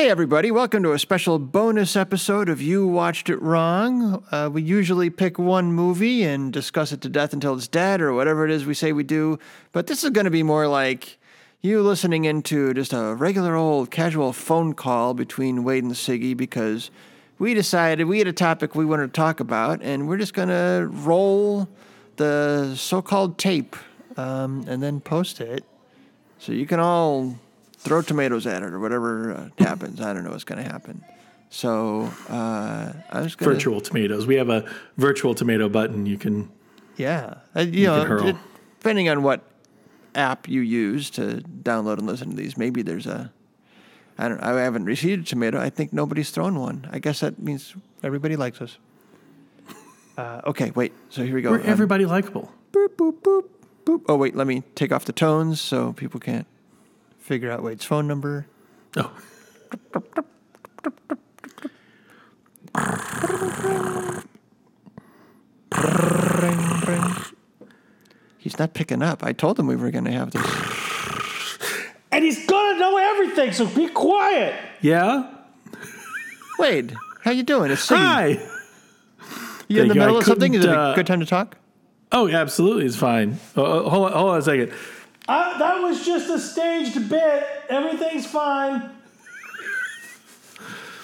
Hey, everybody, welcome to a special bonus episode of You Watched It Wrong. Uh, we usually pick one movie and discuss it to death until it's dead or whatever it is we say we do, but this is going to be more like you listening into just a regular old casual phone call between Wade and Siggy because we decided we had a topic we wanted to talk about and we're just going to roll the so called tape um, and then post it so you can all throw tomatoes at it or whatever uh, happens. I don't know what's going to happen. So uh, I was going virtual tomatoes. We have a virtual tomato button. You can yeah, uh, you, You know, depending on what app you use to download and listen to these, maybe there's a. I don't. I haven't received a tomato. I think nobody's thrown one. I guess that means everybody likes us. Uh, okay, wait. So here we go. we're Um, everybody likable. boop boop boop boop. Oh wait, let me take off the tones so people can't figure out Wade's phone number. Oh, Ring, ring. He's not picking up. I told him we were going to have this. And he's gonna know everything, so be quiet. yeah. Wade, how you doing? It's Siggy. Hi. You in the Thank you. I middle of something? Is it a uh, good time to talk? Oh, yeah, absolutely. It's fine. Oh, oh, hold on. Hold on a second. Uh, that was just a staged bit. Everything's fine.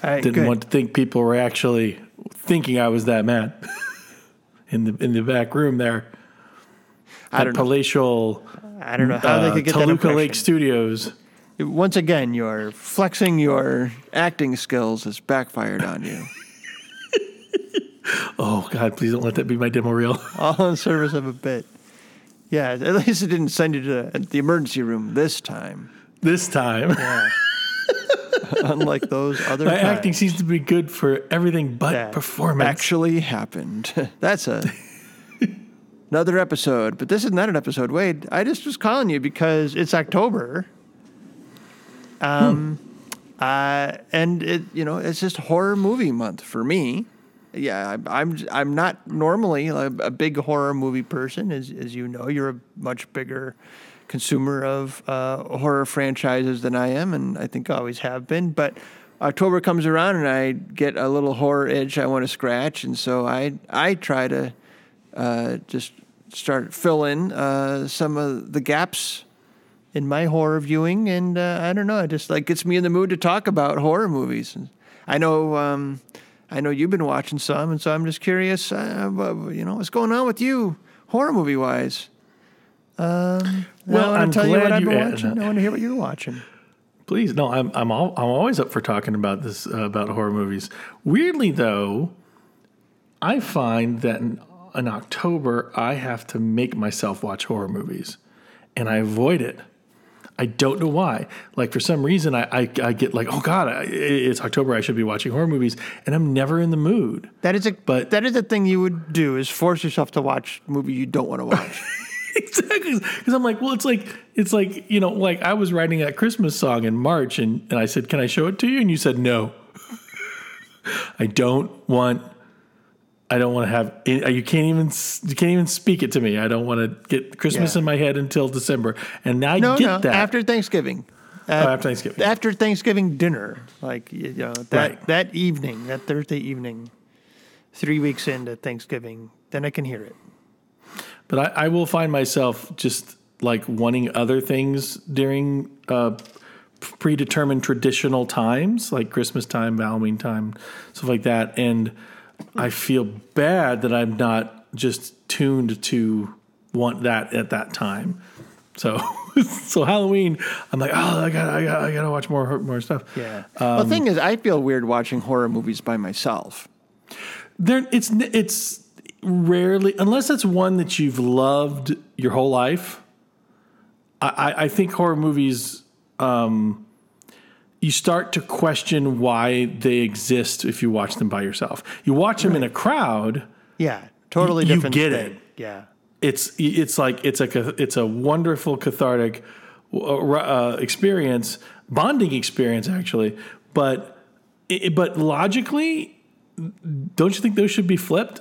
All right, Didn't good. want to think people were actually thinking I was that mad in the in the back room there I at don't know. palatial I don't know how they uh, could get that Toluca impression. Lake Studios. Once again, your flexing your acting skills has backfired on you. Oh God, please don't let that be my demo reel. All in service of a bit. Yeah, at least it didn't send you to the emergency room this time. this time, Yeah. Unlike those other my times. acting seems to be good for everything but that performance. actually happened. That's a another episode, but this is not an episode. Wade, I just was calling you because it's October. Um, uh, and it you know it's just horror movie month for me. Yeah, I'm I'm not normally a, a big horror movie person, as as you know. You're a much bigger consumer of uh, horror franchises than I am, and I think always have been. But October comes around, and I get a little horror itch I want to scratch, and so I I try to uh, just start fill in uh, some of the gaps in my horror viewing, and uh, I don't know, it just like gets me in the mood to talk about horror movies. I know, um, I know you've been watching some, and so I'm just curious, uh, you know, what's going on with you, horror movie wise. Um, Well, I want I'm to tell you what I've been watching. that. I want to hear what you're watching. Please, no, I'm I'm all, I'm always up for talking about this uh, about horror movies. Weirdly, though, I find that in, in October I have to make myself watch horror movies, and I avoid it. I don't know why. Like for some reason, I I, I get like, oh God, I, it's October. I should be watching horror movies, and I'm never in the mood. That is a But- that is a thing you would do is force yourself to watch a movie you don't want to watch. exactly because i'm like well it's like it's like you know like i was writing that christmas song in march and, and i said can i show it to you and you said no i don't want i don't want to have you can't even you can't even speak it to me i don't want to get christmas Yeah. in my head until december and i no, get no, that after Thanksgiving. oh, after thanksgiving after Thanksgiving dinner, like you know that Right. that evening, that Thursday evening, three weeks into Thanksgiving, then I can hear it. But I, I will find myself just like wanting other things during uh, predetermined traditional times, like Christmas time, Halloween time, stuff like that. And I feel bad that I'm not just tuned to want that at that time. So, so Halloween, I'm like, oh, I got, I got, I got to watch more, more stuff. Yeah. well, the thing is, I feel weird watching horror movies by myself. there it's it's rarely unless it's one that you've loved your whole life i i, I think horror movies um you start to question why they exist if you watch them by yourself you watch them in a crowd Yeah, totally You different. You get thing. it. Yeah. it's it's like it's a it's a wonderful cathartic uh, experience, bonding experience actually. But it, but logically, don't you think those should be flipped?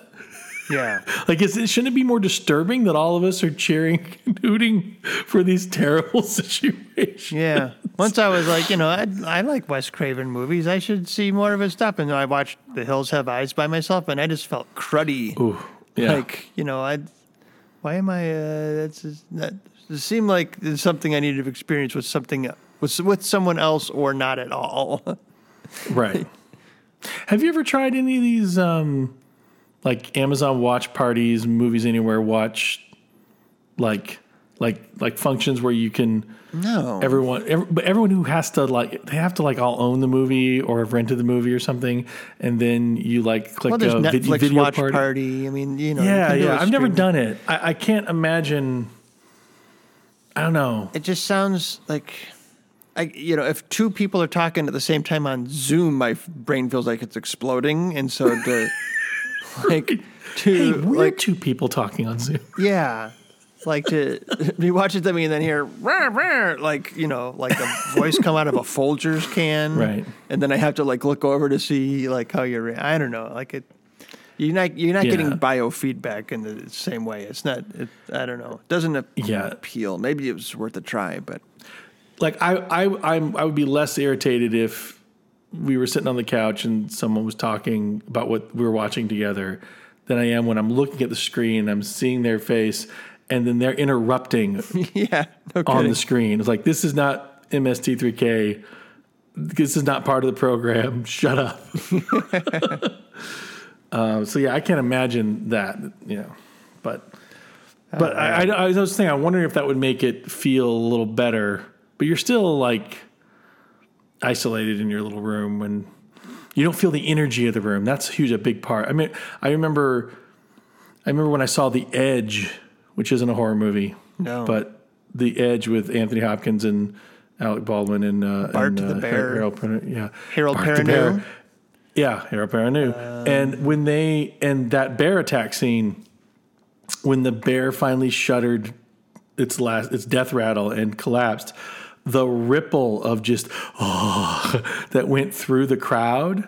Yeah. Like, is it, shouldn't it be more disturbing that all of us are cheering and hooting for these terrible situations? Yeah. Once I was like, you know, I, I like Wes Craven movies. I should see more of his stuff. And I watched The Hills Have Eyes by myself, and I just felt cruddy. Ooh, yeah. Like, you know, I. Why am I? Uh, that's just, that. It seemed like it's something I needed to experience with something with with someone else or not at all. Right. Have you ever tried any of these, um, like Amazon Watch parties, movies anywhere watch, like, like, like functions where you can no. everyone, every, but everyone who has to like, they have to like all own the movie or have rented the movie or something, and then you like click well, a Netflix video watch party. party. I mean, you know. you Yeah, do yeah. I've never done it. I, I can't imagine. I don't know. It just sounds like, I you know, if two people are talking at the same time on Zoom, my brain feels like it's exploding, and so to like Hey, we're like two people talking on Zoom. yeah, like to be watching something and then hear like you know, like a voice come out of a Folgers can, Right. And then I have to like look over to see like how you're. re- I don't know, like it. You're not you're not Yeah. getting biofeedback in the same way. It's not. It, I don't know. It doesn't ap- Yeah. appeal. Maybe it was worth a try, but like I, I I'm, I would be less irritated if we were sitting on the couch and someone was talking about what we were watching together than I am when I'm looking at the screen, I'm seeing their face, and then they're interrupting yeah, no on the screen. It's like this is not MST3K. This is not part of the program. Shut up. uh, so yeah, I can't imagine that. You know, but but I, I, I was thinking, I'm wondering if that would make it feel a little better. But you're still like isolated in your little room when you don't feel the energy of the room. That's huge, a big part. I mean, I remember, I remember when I saw The Edge, which isn't a horror movie, No. but The Edge with Anthony Hopkins and Alec Baldwin and uh, Bart and, the uh, Bear. Harold Perrineau, yeah, Harold Bart Perrineau? Bear. Yeah, Harold Perrineau. and when they and that bear attack scene, when the bear finally shuddered its last its death rattle and collapsed, the ripple of just oh that went through the crowd.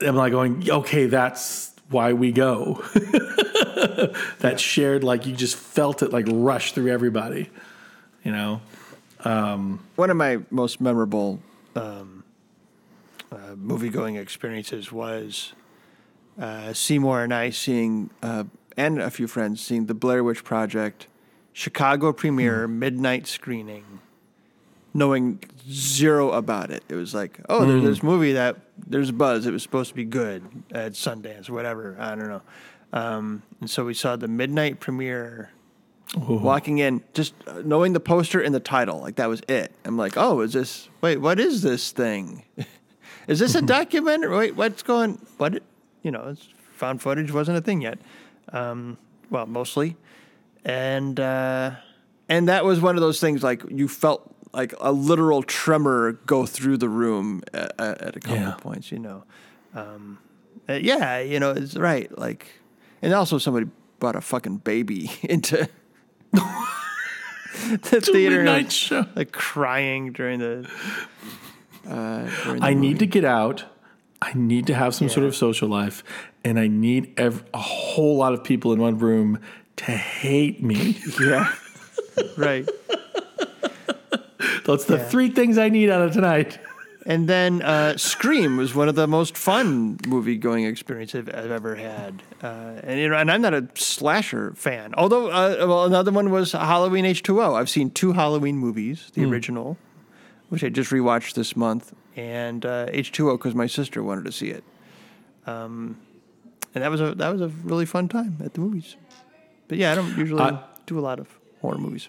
I'm like going, okay, that's why we go. that shared like you just felt it like rush through everybody. You know? one of my most memorable um, uh, movie going experiences was uh, Seymour and I seeing, uh, and a few friends seeing the Blair Witch Project Chicago premiere midnight screening, knowing zero about it. It was like, oh, there's this movie that there's buzz. It was supposed to be good at Sundance, whatever. I don't know. Um, and so we saw the midnight premiere walking in, just uh, knowing the poster and the title, like that was it. I'm like, oh, is this? Wait, what is this thing? is this a documentary? Wait, what's going? What? You know, it's, found footage wasn't a thing yet. Um, well, mostly, and uh, and that was one of those things. Like you felt like a literal tremor go through the room at, at a couple Yeah. of points. You know, um, uh, yeah, you know, it's right. Like, and also somebody brought a fucking baby into the theater, and I midnight was, show. like crying during the. Uh, during the I need to get out. I need to have some sort of social life, and I need ev- a whole lot of people in one room to hate me. Yeah. right. That's the Yeah. three things I need out of tonight. And then uh, Scream was one of the most fun movie going experiences I've, I've ever had. Uh, and you know, and I'm not a slasher fan. Although, uh, well, another one was Halloween H2O. I've seen two Halloween movies, the original, which I just rewatched this month, and uh, H2O because my sister wanted to see it. Um, and that was a that was a really fun time at the movies. But yeah, I don't usually Uh, do a lot of horror movies.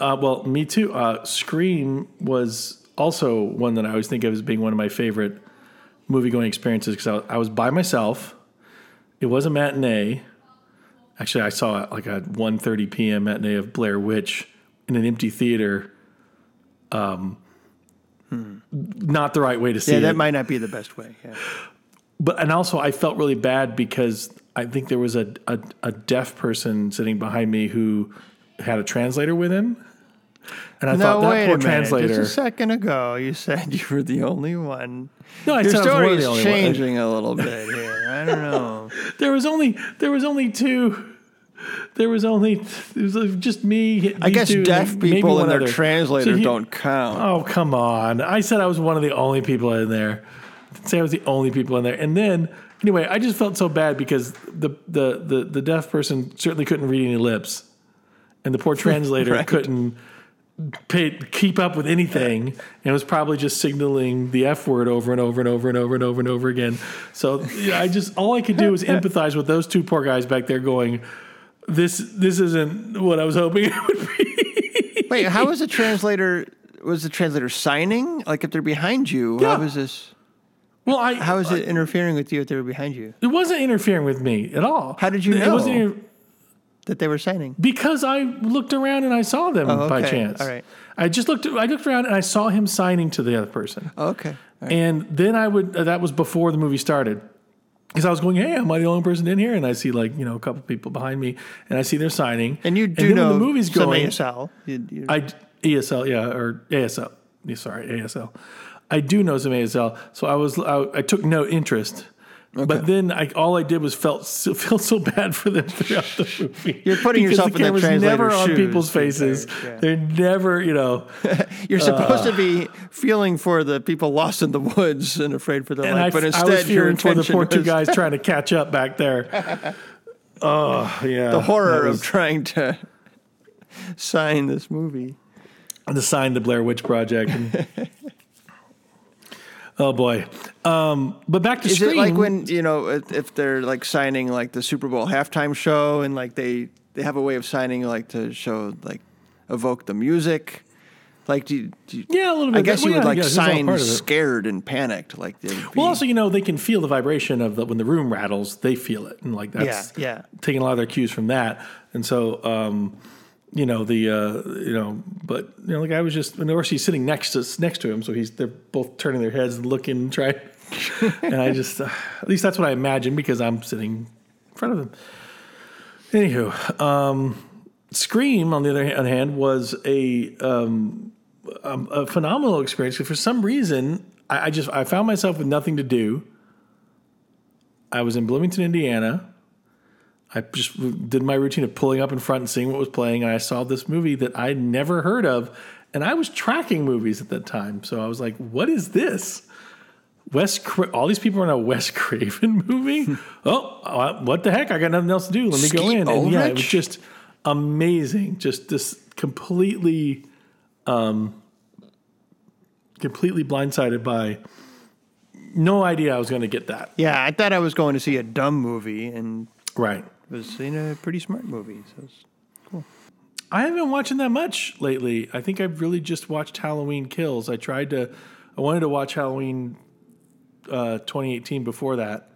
Uh, well, me too. Uh, Scream was also one that I always think of as being one of my favorite movie going experiences because I, I was by myself. It was a matinee. Actually, I saw like a 1.30 p.m. matinee of Blair Witch in an empty theater. Um, Not the right way to see Yeah, it. that might not be the best way. Yeah. but and also I felt really bad because I think there was a, a, a deaf person sitting behind me who had a translator with him. And I No, thought that wait poor a minute. translator. Just a second ago, you said you were the only one. no, I Your said I was one story is only one. changing a little bit here. I don't know. There was only there was only two. There was only it was just me. I guess two, deaf people and their other. translator So he- don't count. Oh come on! I said I was one of the only people in there. Didn't say I was the only people in there. And then anyway, I just felt so bad because the the the, the deaf person certainly couldn't read any lips, and the poor translator Right. couldn't pay, keep up with anything, and was probably just signaling the f word over and over and over and over and over and over again. So yeah, I just all I could do was empathize with those two poor guys back there, going. This this isn't what I was hoping it would be. Wait, how was the translator? Was the translator signing? Like if they're behind you, Yeah. how was this? Well, I How is it interfering with you if they were behind you? It wasn't interfering with me at all. How did you It know? wasn't inter- That they were signing? because I looked around and I saw them Oh, by chance. All right. I just looked. I looked around and I saw him signing to the other person. Oh, okay. Right. And then I would. uh, that was before the movie started. Because I was going, hey, am I the only person in here? And I see like you know a couple people behind me, and I see they're signing. And you do then know the movie's some going. ASL. You, you, I ESL, yeah, or ASL. Yeah, Sorry, ASL. I do know some ASL, so I was I, I took no interest. But then I, all I did was felt so, feel so bad for them throughout the movie. You're putting yourself the in the camera's never translator's on shoes. people's faces. They're- yeah. They're never, you know. You're supposed to uh, be feeling for the people lost in the woods and afraid for their life, I, but I instead was your fearing for the poor two guys trying to catch up back there. Oh yeah, the horror That of trying to sign this movie. the sign the Blair Witch Project. And, oh boy, um, but back to Is Scream. it like when you know if if they're like signing like the Super Bowl halftime show and like they they have a way of signing like to show like evoke the music? Like do you, do you, Yeah, a little bit. I guess Well, you would yeah, like yeah, this is all sign part of it. scared and panicked like they'd be, Well, also, you know, they can feel the vibration of the when the room rattles. They feel it, and like that's Yeah, yeah. taking a lot of their cues from that. And so, um, you know, the uh, you know, but you know, like I was just, and of course, he's sitting next to next to him, so he's they're both turning their heads and looking and trying. and I just, uh, at least that's what I imagine because I'm sitting in front of them. Anywho, um, Scream, on the other hand, hand was a um, um, a phenomenal experience. For some reason, I, I just I found myself with nothing to do. I was in Bloomington, Indiana. I just did my routine of pulling up in front and seeing what was playing, and I saw this movie that I'd never heard of, and I was tracking movies at that time, so I was like, "What is this?" Wes, Cra- all these people are in a Wes Craven movie. oh, uh, what the heck? I got nothing else to do. Let me go in. And yeah, it was just amazing. Just this completely, um, completely blindsided by no idea I was going to get that. yeah. I thought I was going to see a dumb movie and Right. Was seeing a pretty smart movie. So it's- I haven't been watching that much lately. I think I've really just watched Halloween Kills. I tried to, I wanted to watch Halloween uh, 2018 before that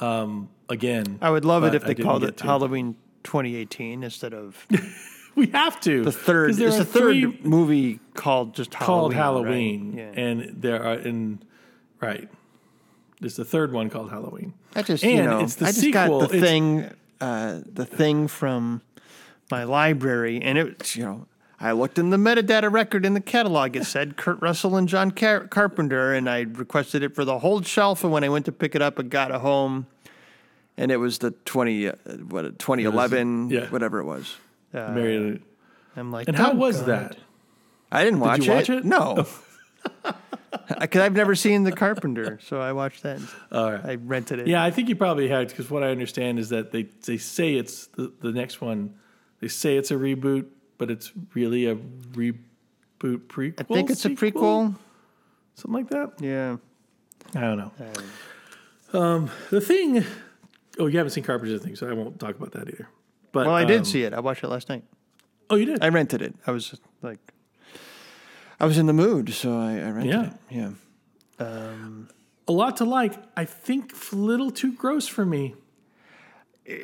um, again. I would love it if they called it to. Halloween 2018 instead of We have to. the third. 'Cause there It's the third movie called just Halloween. called right? Halloween, Yeah. and there are in right. There's the third one called Halloween. I just and you know it's the I just sequel. got the It's- thing, uh, the thing from my library, and it you know I looked in the metadata record in the catalog. It said Kurt Russell and John Car- Carpenter, and I requested it for the whole shelf. And when I went to pick it up, it got it home, and it was the twenty uh, what 2011 yeah. whatever it was. Uh, Mary- I'm like, and how "Oh, was God." that? I didn't watch you it. watch it? No. Because I've never seen The Carpenter, so I watched that. All right. I rented it. Yeah, I think you probably had because what I understand is that they they say it's the, the next one. They say it's a reboot, but it's really a reboot prequel. I think it's a prequel. something like that. Yeah. I don't know. Um, the thing. Oh, you haven't seen Carpenter's thing, so I won't talk about that either. But Well, I did um, see it. I watched it last night. Oh, you did. I rented it. I was like, I was in the mood, so I, I rented Yeah. it. Yeah. Um, a lot to like. I think a little too gross for me.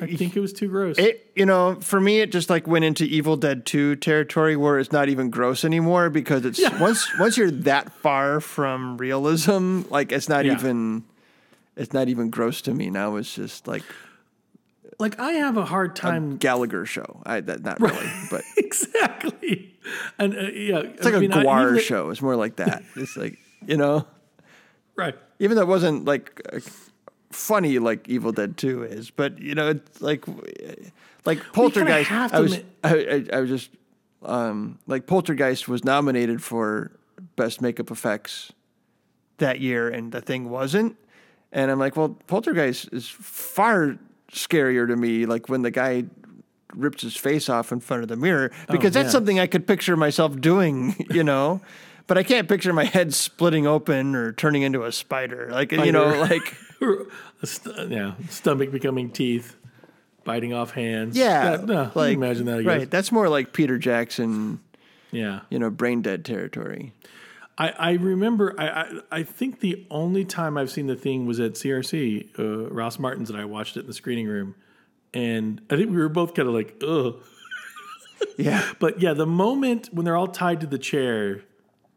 I think it was too gross. it, you know, for me, it just like went into Evil Dead 2 territory where it's not even gross anymore because it's Yeah. once once you're that far from realism, like it's not Yeah. even it's not even gross to me now. It's just like like I have a hard time Gallagher show. I that not really, but exactly. And uh, yeah, it's like a Gwar show. It's more like that. It's like you know, right? even though it wasn't like uh, funny like Evil Dead Two is, but you know, it's like like Poltergeist. I was I, I, I was just um, like Poltergeist was nominated for best makeup effects that year, and the thing wasn't. And I'm like, well, Poltergeist is far scarier to me. Like when the guy rips his face off in front of the mirror, oh, because that's yeah. something I could picture myself doing, you know. But I can't picture my head splitting open or turning into a spider. Like you know, like st- yeah, stomach becoming teeth, biting off hands. yeah, That- no, like imagine that. Right. That's more like Peter Jackson, Yeah. you know, brain dead territory. I, I remember I, I I think the only time I've seen the thing was at CRC, uh, Ross Martin's, and I watched it in the screening room, and I think we were both kind of like, ugh. Yeah, But yeah, the moment when they're all tied to the chair,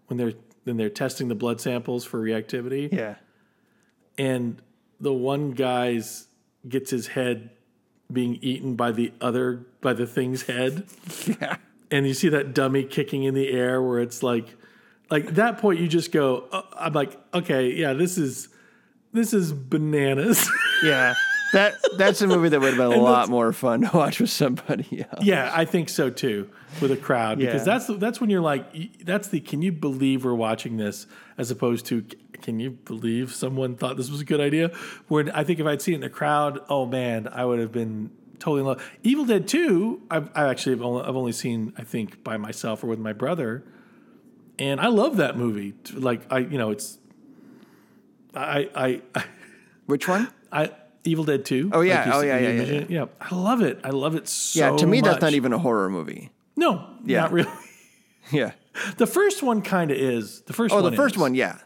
when they're when they're testing the blood samples for reactivity, yeah, and the one guy's gets his head being eaten by the other by the thing's head, yeah. and you see that dummy kicking in the air where it's like like that point you just go uh, i'm like okay yeah this is this is bananas Yeah, that that's a movie that would have been a lot more fun to watch with somebody else. yeah i think so too with a crowd because Yeah. that's that's when you're like that's the can you believe we're watching this as opposed to can you believe someone thought this was a good idea when i think if i'd seen it in a crowd oh man i would have been totally in love evil dead 2 i've, I actually have only, i've only seen i think by myself or with my brother and i love that movie like i you know it's i i i, Which one? I Evil Dead 2. Oh, yeah. like Oh, yeah, yeah, yeah, yeah. I love it. I love it so yeah, to me that's not even a horror movie. No, Yeah. not really. Yeah. The first one kind of is. The first Oh, the first is. one, yeah.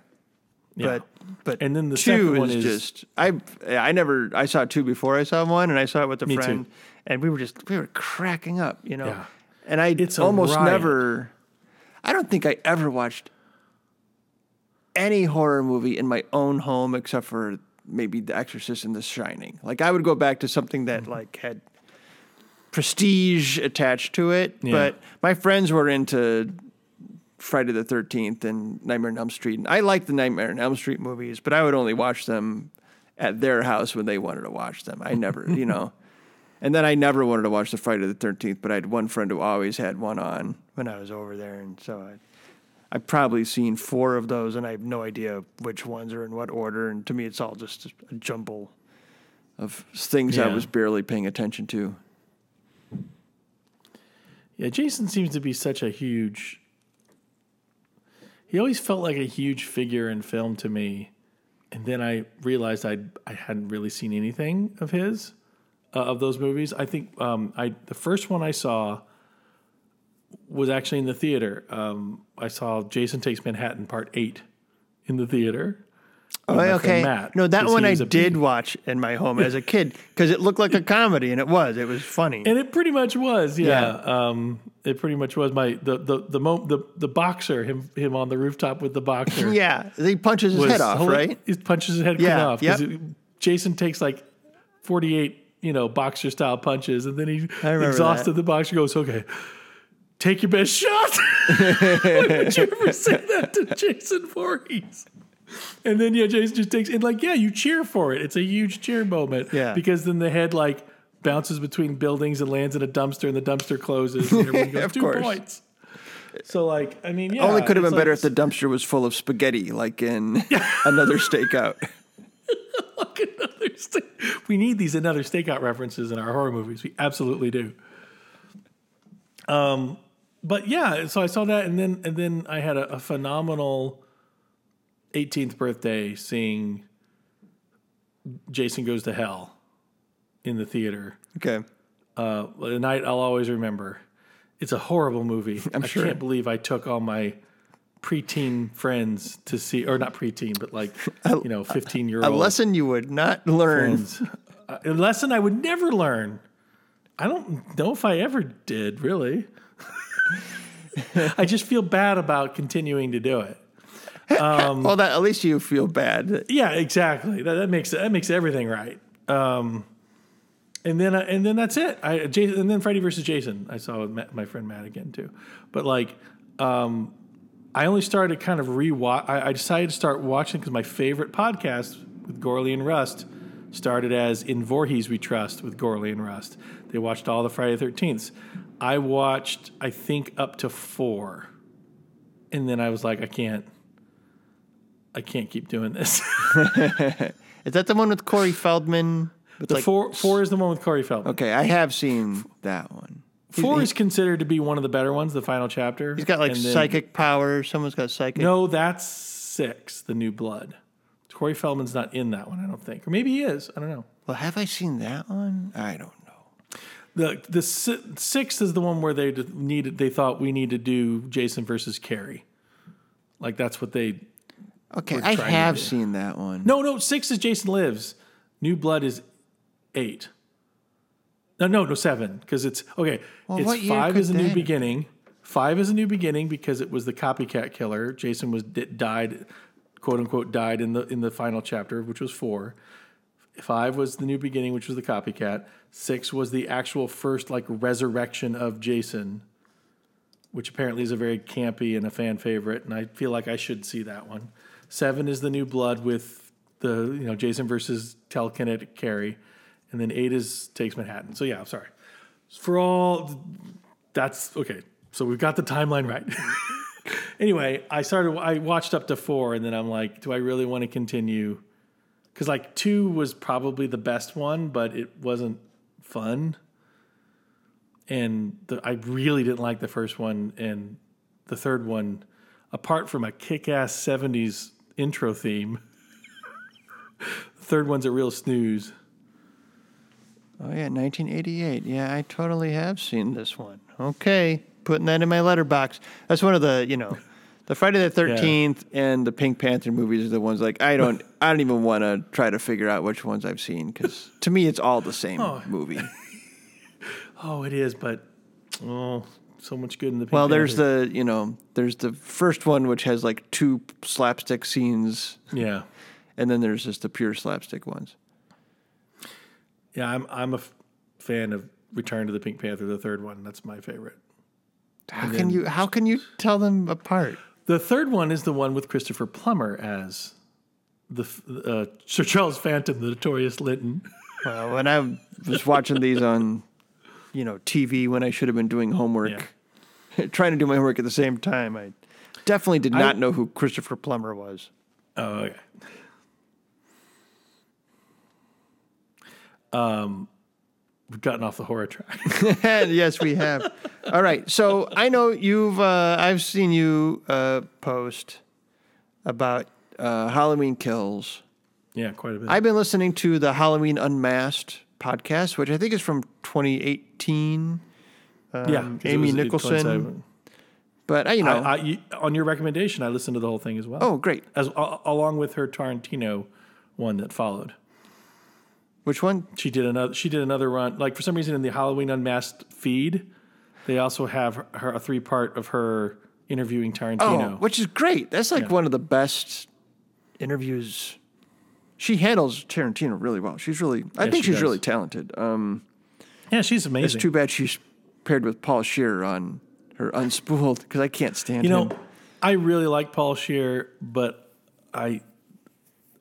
Yeah. But but And then the two second one is, is- just I I never I saw two before I saw one, and I saw it with a Me too. friend, and we were just we were cracking up, you know. Yeah. And I It's almost never. I don't think I ever watched any horror movie in my own home except for maybe The Exorcist and The Shining. Like I would go back to something that mm-hmm. like had prestige attached to it, Yeah. but my friends were into Friday the Thirteenth and Nightmare on Elm Street. And I like the Nightmare on Elm Street movies, but I would only watch them at their house when they wanted to watch them. I never, you know. And then I never wanted to watch the Friday the Thirteenth, but I had one friend who always had one on when I was over there, and so I, I've probably seen four of those, and I have no idea which ones are in what order. And to me, it's all just a jumble of things I was barely paying attention to. Yeah, Jason seems to be such a huge. He always felt like a huge figure in film to me, and then I realized I I hadn't really seen anything of his, uh, of those movies. I think um, I the first one I saw was actually in the theater. Um, I saw Jason Takes Manhattan Part Eight in the theater. Oh, okay. Matt, no, that one I did big- watch in my home as a kid because it looked like a comedy, and it was. It was funny. And it pretty much was, yeah. Yeah. Um, it pretty much was my the the the mo- the, the boxer him him on the rooftop with the boxer. yeah, he punches his head off, right? He punches his head Yeah, off. yep. Jason takes like forty eight, you know, boxer style punches, and then he exhausted. that. The boxer goes, "Okay, take your best shot." Would you ever say that to Jason Voorhees? And then yeah, Jason just takes and like yeah, you cheer for it. It's a huge cheer moment. Yeah. because then the head like bounces between buildings and lands in a dumpster, and the dumpster closes, and everyone goes Of two course. points. So like, I mean, yeah, Only could have been better if the dumpster was full of spaghetti, like in another stakeout. Another steak. We need these another stakeout references in our horror movies. We absolutely do. Um, but yeah, so I saw that, and then and then I had a, a phenomenal 18th birthday seeing Jason Goes to Hell in the theater. Okay. Uh, a night I'll always remember. It's a horrible movie. I'm I sure. can't believe I took all my preteen friends to see, or not preteen, but like you know, 15 year old. A lesson you would not learn. a lesson I would never learn. I don't know if I ever did, really. I just feel bad about continuing to do it. well, that at least you feel bad. Yeah, exactly. That, that makes that makes everything right. Um, and then uh, and then that's it. I Jason, and then Freddy versus Jason. I saw with my friend Matt again too. But like, um, I only started kind of rewatch. I, I decided to start watching because my favorite podcast with Gourley and Rust started as In Voorhees We Trust with Gourley and Rust. They watched all the Friday Thirteenths. I watched, I think, up to four, and then I was like, I can't. I can't keep doing this. Is that the one with Corey Feldman? With the like- four four is the one with Corey Feldman. Okay, I have seen that one. Four he- is considered to be one of the better ones, the final chapter. He's got like And then- psychic powers. Someone's got psychic. No, that's six, the new blood. Corey Feldman's not in that one, I don't think. Or maybe he is. I don't know. Well, have I seen that one? I don't know. The the si- sixth is the one where they needed they thought we need to do Jason versus Carrie. Like that's what they Okay, I have seen that one. No, no, six is Jason Lives. New Blood is eight. No, no, no, seven. Because it's okay. Well, it's five is a new beginning. Five is a new beginning because it was the copycat killer. Jason was di- died, quote unquote, died in the in the final chapter, which was four. Five was the new beginning, which was the copycat. Six was the actual first like resurrection of Jason, which apparently is a very campy and a fan favorite, and I feel like I should see that one. Seven is the new blood with the you know Jason versus telekinetic Carrie, and then eight is takes Manhattan. So yeah, I'm sorry for all. That's okay. So we've got the timeline right. anyway, I started. I watched up to four, and then I'm like, do I really want to continue? Because like two was probably the best one, but it wasn't fun. And the, I really didn't like the first one, and the third one, apart from a kick-ass '70s intro theme, the third one's a real snooze. Oh yeah, 1988. Yeah, I totally have seen this one. Okay, putting that in my Letterboxd. That's one of the you know, the Friday the 13th and the Pink Panther movies are the ones like I don't I don't even want to try to figure out which ones I've seen because to me it's all the same oh. movie. Oh, it is, but oh, so much good in the. Pink Panther. Well, there's Panther. the you know there's the first one which has like two slapstick scenes, yeah, and then there's just the pure slapstick ones. Yeah. I'm I'm a f- fan of Return to the Pink Panther, the third one. That's my favorite. How can you how can you tell them apart? The third one is the one with Christopher Plummer as the uh, Sir Charles Phantom, the notorious Litton. Well, when I was watching these on, you know, TV when I should have been doing homework, trying to do my homework at the same time, I definitely did not know who Christopher Plummer was. Oh, okay. Um, we've gotten off the horror track. yes, we have. All right, so I know you've uh, I've seen you uh, post about uh, Halloween Kills. yeah, quite a bit. I've been listening to the Halloween Unmasked podcast, which I think is from 2018. yeah, 'cause it Amy Nicholson. But I, you know, I, I, you- on your recommendation, I listened to the whole thing as well. oh great. as a- along with her Tarantino one that followed. Which one? She did another. She did another run. Like for some reason, in the Halloween Unmasked feed, they also have her, a three part of her interviewing Oh, Tarantino. which is great. That's like Yeah. one of the best interviews. She handles Tarantino really well. She's really, I Yeah, think she she's does. really talented. Um, yeah, she's amazing. it's too bad she's paired with Paul Scheer on her Unspooled because I can't stand You know, him. I really like Paul Scheer, but I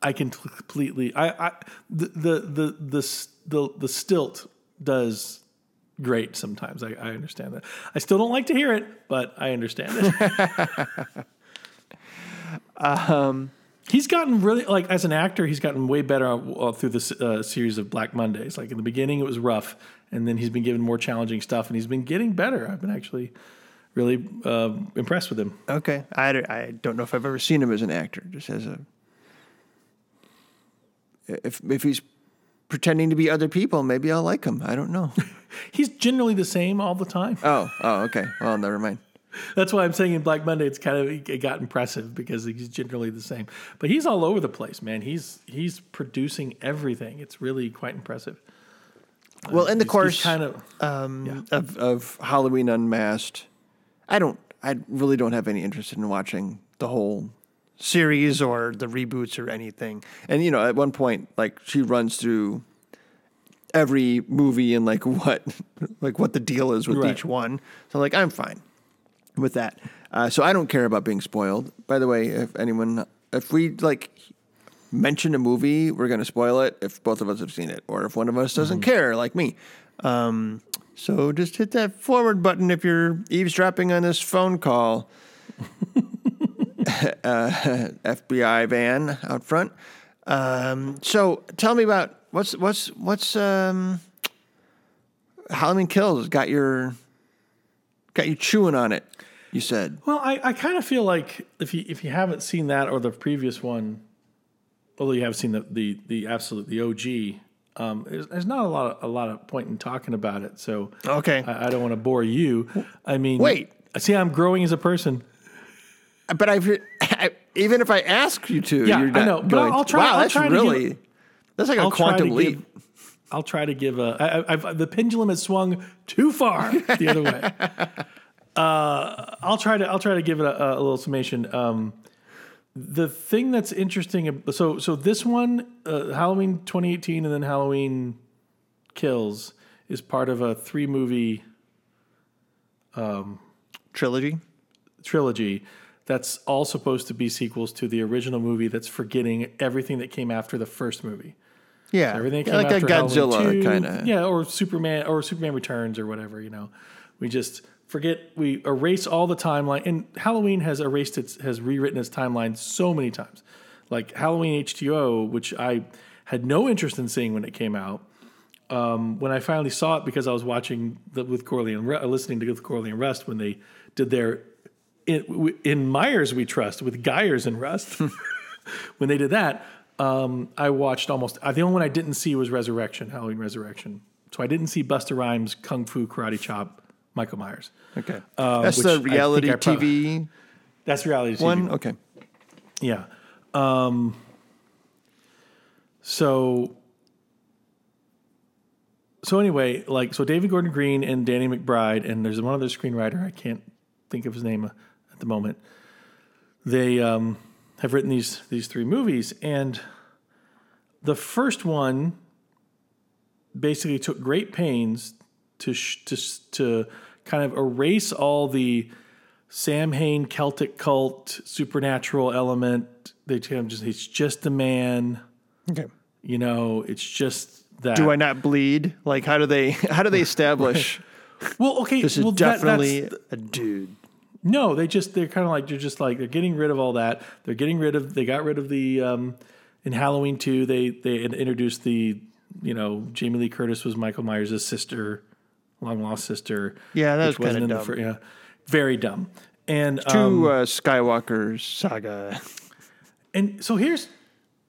I can completely I, I the, the the the the the stilt does great sometimes. I, I understand that. I still don't like to hear it, but I understand it. um, he's gotten really like as an actor, he's gotten way better uh, through this uh, series of Black Mondays. Like in the beginning, it was rough, and then he's been given more challenging stuff, and he's been getting better. I've been actually really uh, impressed with him. Okay, I, I don't know if I've ever seen him as an actor, just as a. If if he's pretending to be other people, maybe I'll like him. I don't know. He's generally the same all the time. oh, oh, okay. Well, never mind. That's why I'm saying in Black Monday it's kind of it got impressive because he's generally the same. But he's all over the place, man. He's he's producing everything. It's really quite impressive. Well, in the He's- he's course kind of um, of of Halloween Unmasked, I don't. I really don't have any interest in watching the whole series or the reboots or anything. And you know, at one point, like she runs through every movie and like what like what the deal is with Right. each one. So like I'm fine with that. Uh, so I don't care about being spoiled. By the way, if anyone if we like mention a movie, we're going to spoil it if both of us have seen it, or if one of us doesn't care, like me. Um, so just hit that forward button if you're eavesdropping on this phone call. uh, FBI van out front. Um, so tell me about what's what's what's um, Halloween Kills got your got you chewing on it. You said Well, I, I kind of feel like if you if you haven't seen that or the previous one, although you have seen the the, the absolute the OG, um, there's, there's not a lot of, a lot of point in talking about it. So okay, I, I don't want to bore you. I mean, Wait. I see I'm growing as a person. But I've I, even if I ask you to, Yeah, you're I know, but going. I'll try- Wow, I'll that's try to give- really that's like a I'll try quantum leap. give- I'll try to give a. I, I, I've, the pendulum has swung too far the other way. Uh, I'll try to. I'll try to give it a, a little summation. Um, the thing that's interesting. So so this one, uh, Halloween 2018, and then Halloween Kills is part of a three movie um, Trilogy. trilogy that's all supposed to be sequels to the original movie that's forgetting everything that came after the first movie. Yeah, Everything Yeah, came like a Godzilla kind of. Yeah, or Superman or Superman Returns or whatever, you know. We just forget we erase all the timeline and Halloween has erased its has rewritten its timeline so many times. Like Halloween H2O, which I had no interest in seeing when it came out. Um, when I finally saw it because I was watching the, with Gourley and Ru- listening to with Gourley and Rust when they did their in, in Myers We Trust with Geyers and Rust. when they did that, um, I watched almost. Uh, the only one I didn't see was Resurrection, Halloween Resurrection. So I didn't see Busta Rhymes, Kung Fu Karate Chop, Michael Myers. Okay, Uh, that's the reality I TV That's reality TV. one. Okay, Yeah. Um, so so anyway, like so David Gordon Green and Danny McBride and there's one other screenwriter, I can't think of his name the moment. They um, have written these these three movies and the first one basically took great pains to sh- to s- to kind of erase all the Samhain Celtic cult supernatural element. They of just it's just a man, okay. you know. It's just that. Do I not bleed? Like, how do they how do they establish Well, okay. this is well, definitely that's- a dude? No. They just they're kind of like they're just like they're getting rid of all that. They're getting rid of. They got rid of the um, in Halloween two. They they introduced the you know Jamie Lee Curtis was Michael Myers' sister, long lost sister. Yeah, that was kinda dumb. fir- yeah, very dumb. And Two um, uh, Skywalker saga. And so here's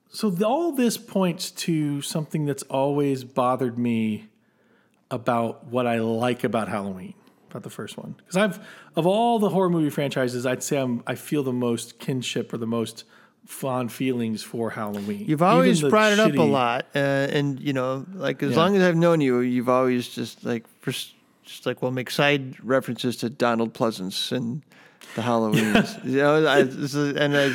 so the, all this points to something that's always bothered me about what I like about Halloween, about the first one. Because I've of all the horror movie franchises, I'd say I'm I feel the most kinship or the most fond feelings for Halloween. You've always brought it up a lot, uh, and you know, like as Yeah. long as I've known you, you've always just like first, just like well, make side references to Donald Pleasence and the Halloweens. you know, I, and I,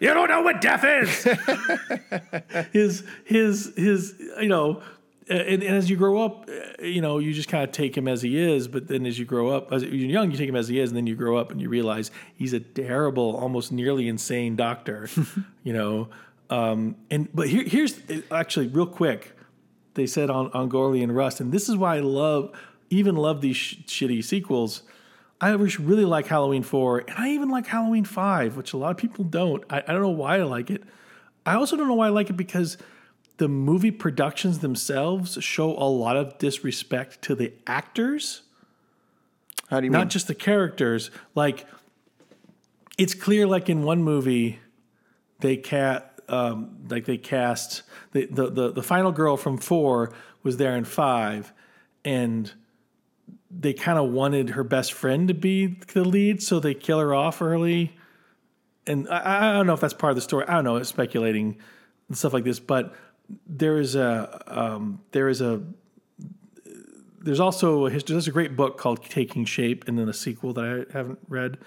You don't know what death is. his his his you know, and, and as you grow up, uh, you know, you just kind of take him as he is. But then as you grow up, as you're young, you take him as he is, and then you grow up and you realize he's a terrible, almost nearly insane doctor. you know, um, and but here, here's actually real quick. They said on on Gourley and Rust, and this is why I love even love these sh- shitty sequels. I really like Halloween 4, and I even like Halloween 5, which a lot of people don't. I, I don't know why I like it. I also don't know why I like it because the movie productions themselves show a lot of disrespect to the actors, how do you mean? not mean? just the characters. Like, it's clear, like in one movie, they cat um, like they cast the, the the the final girl from four was there in five, and they kind of wanted her best friend to be the lead, so they kill her off early. And I, I don't know if that's part of the story. I don't know, it's speculating and stuff like this. But there is a um, there is a there's also a history. There's a great book called Taking Shape, and then a sequel that I haven't read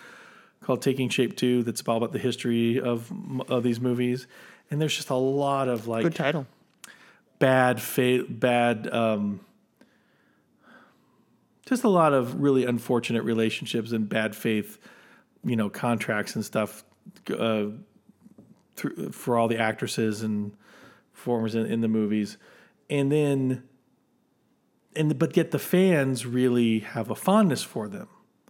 called Taking Shape Two. That's all about the history of of these movies. And there's just a lot of like Good title. bad fate, bad. Um, just a lot of really unfortunate relationships and bad faith, you know, contracts and stuff uh, through, for all the actresses and performers in, in the movies, and then, and but yet the fans really have a fondness for them,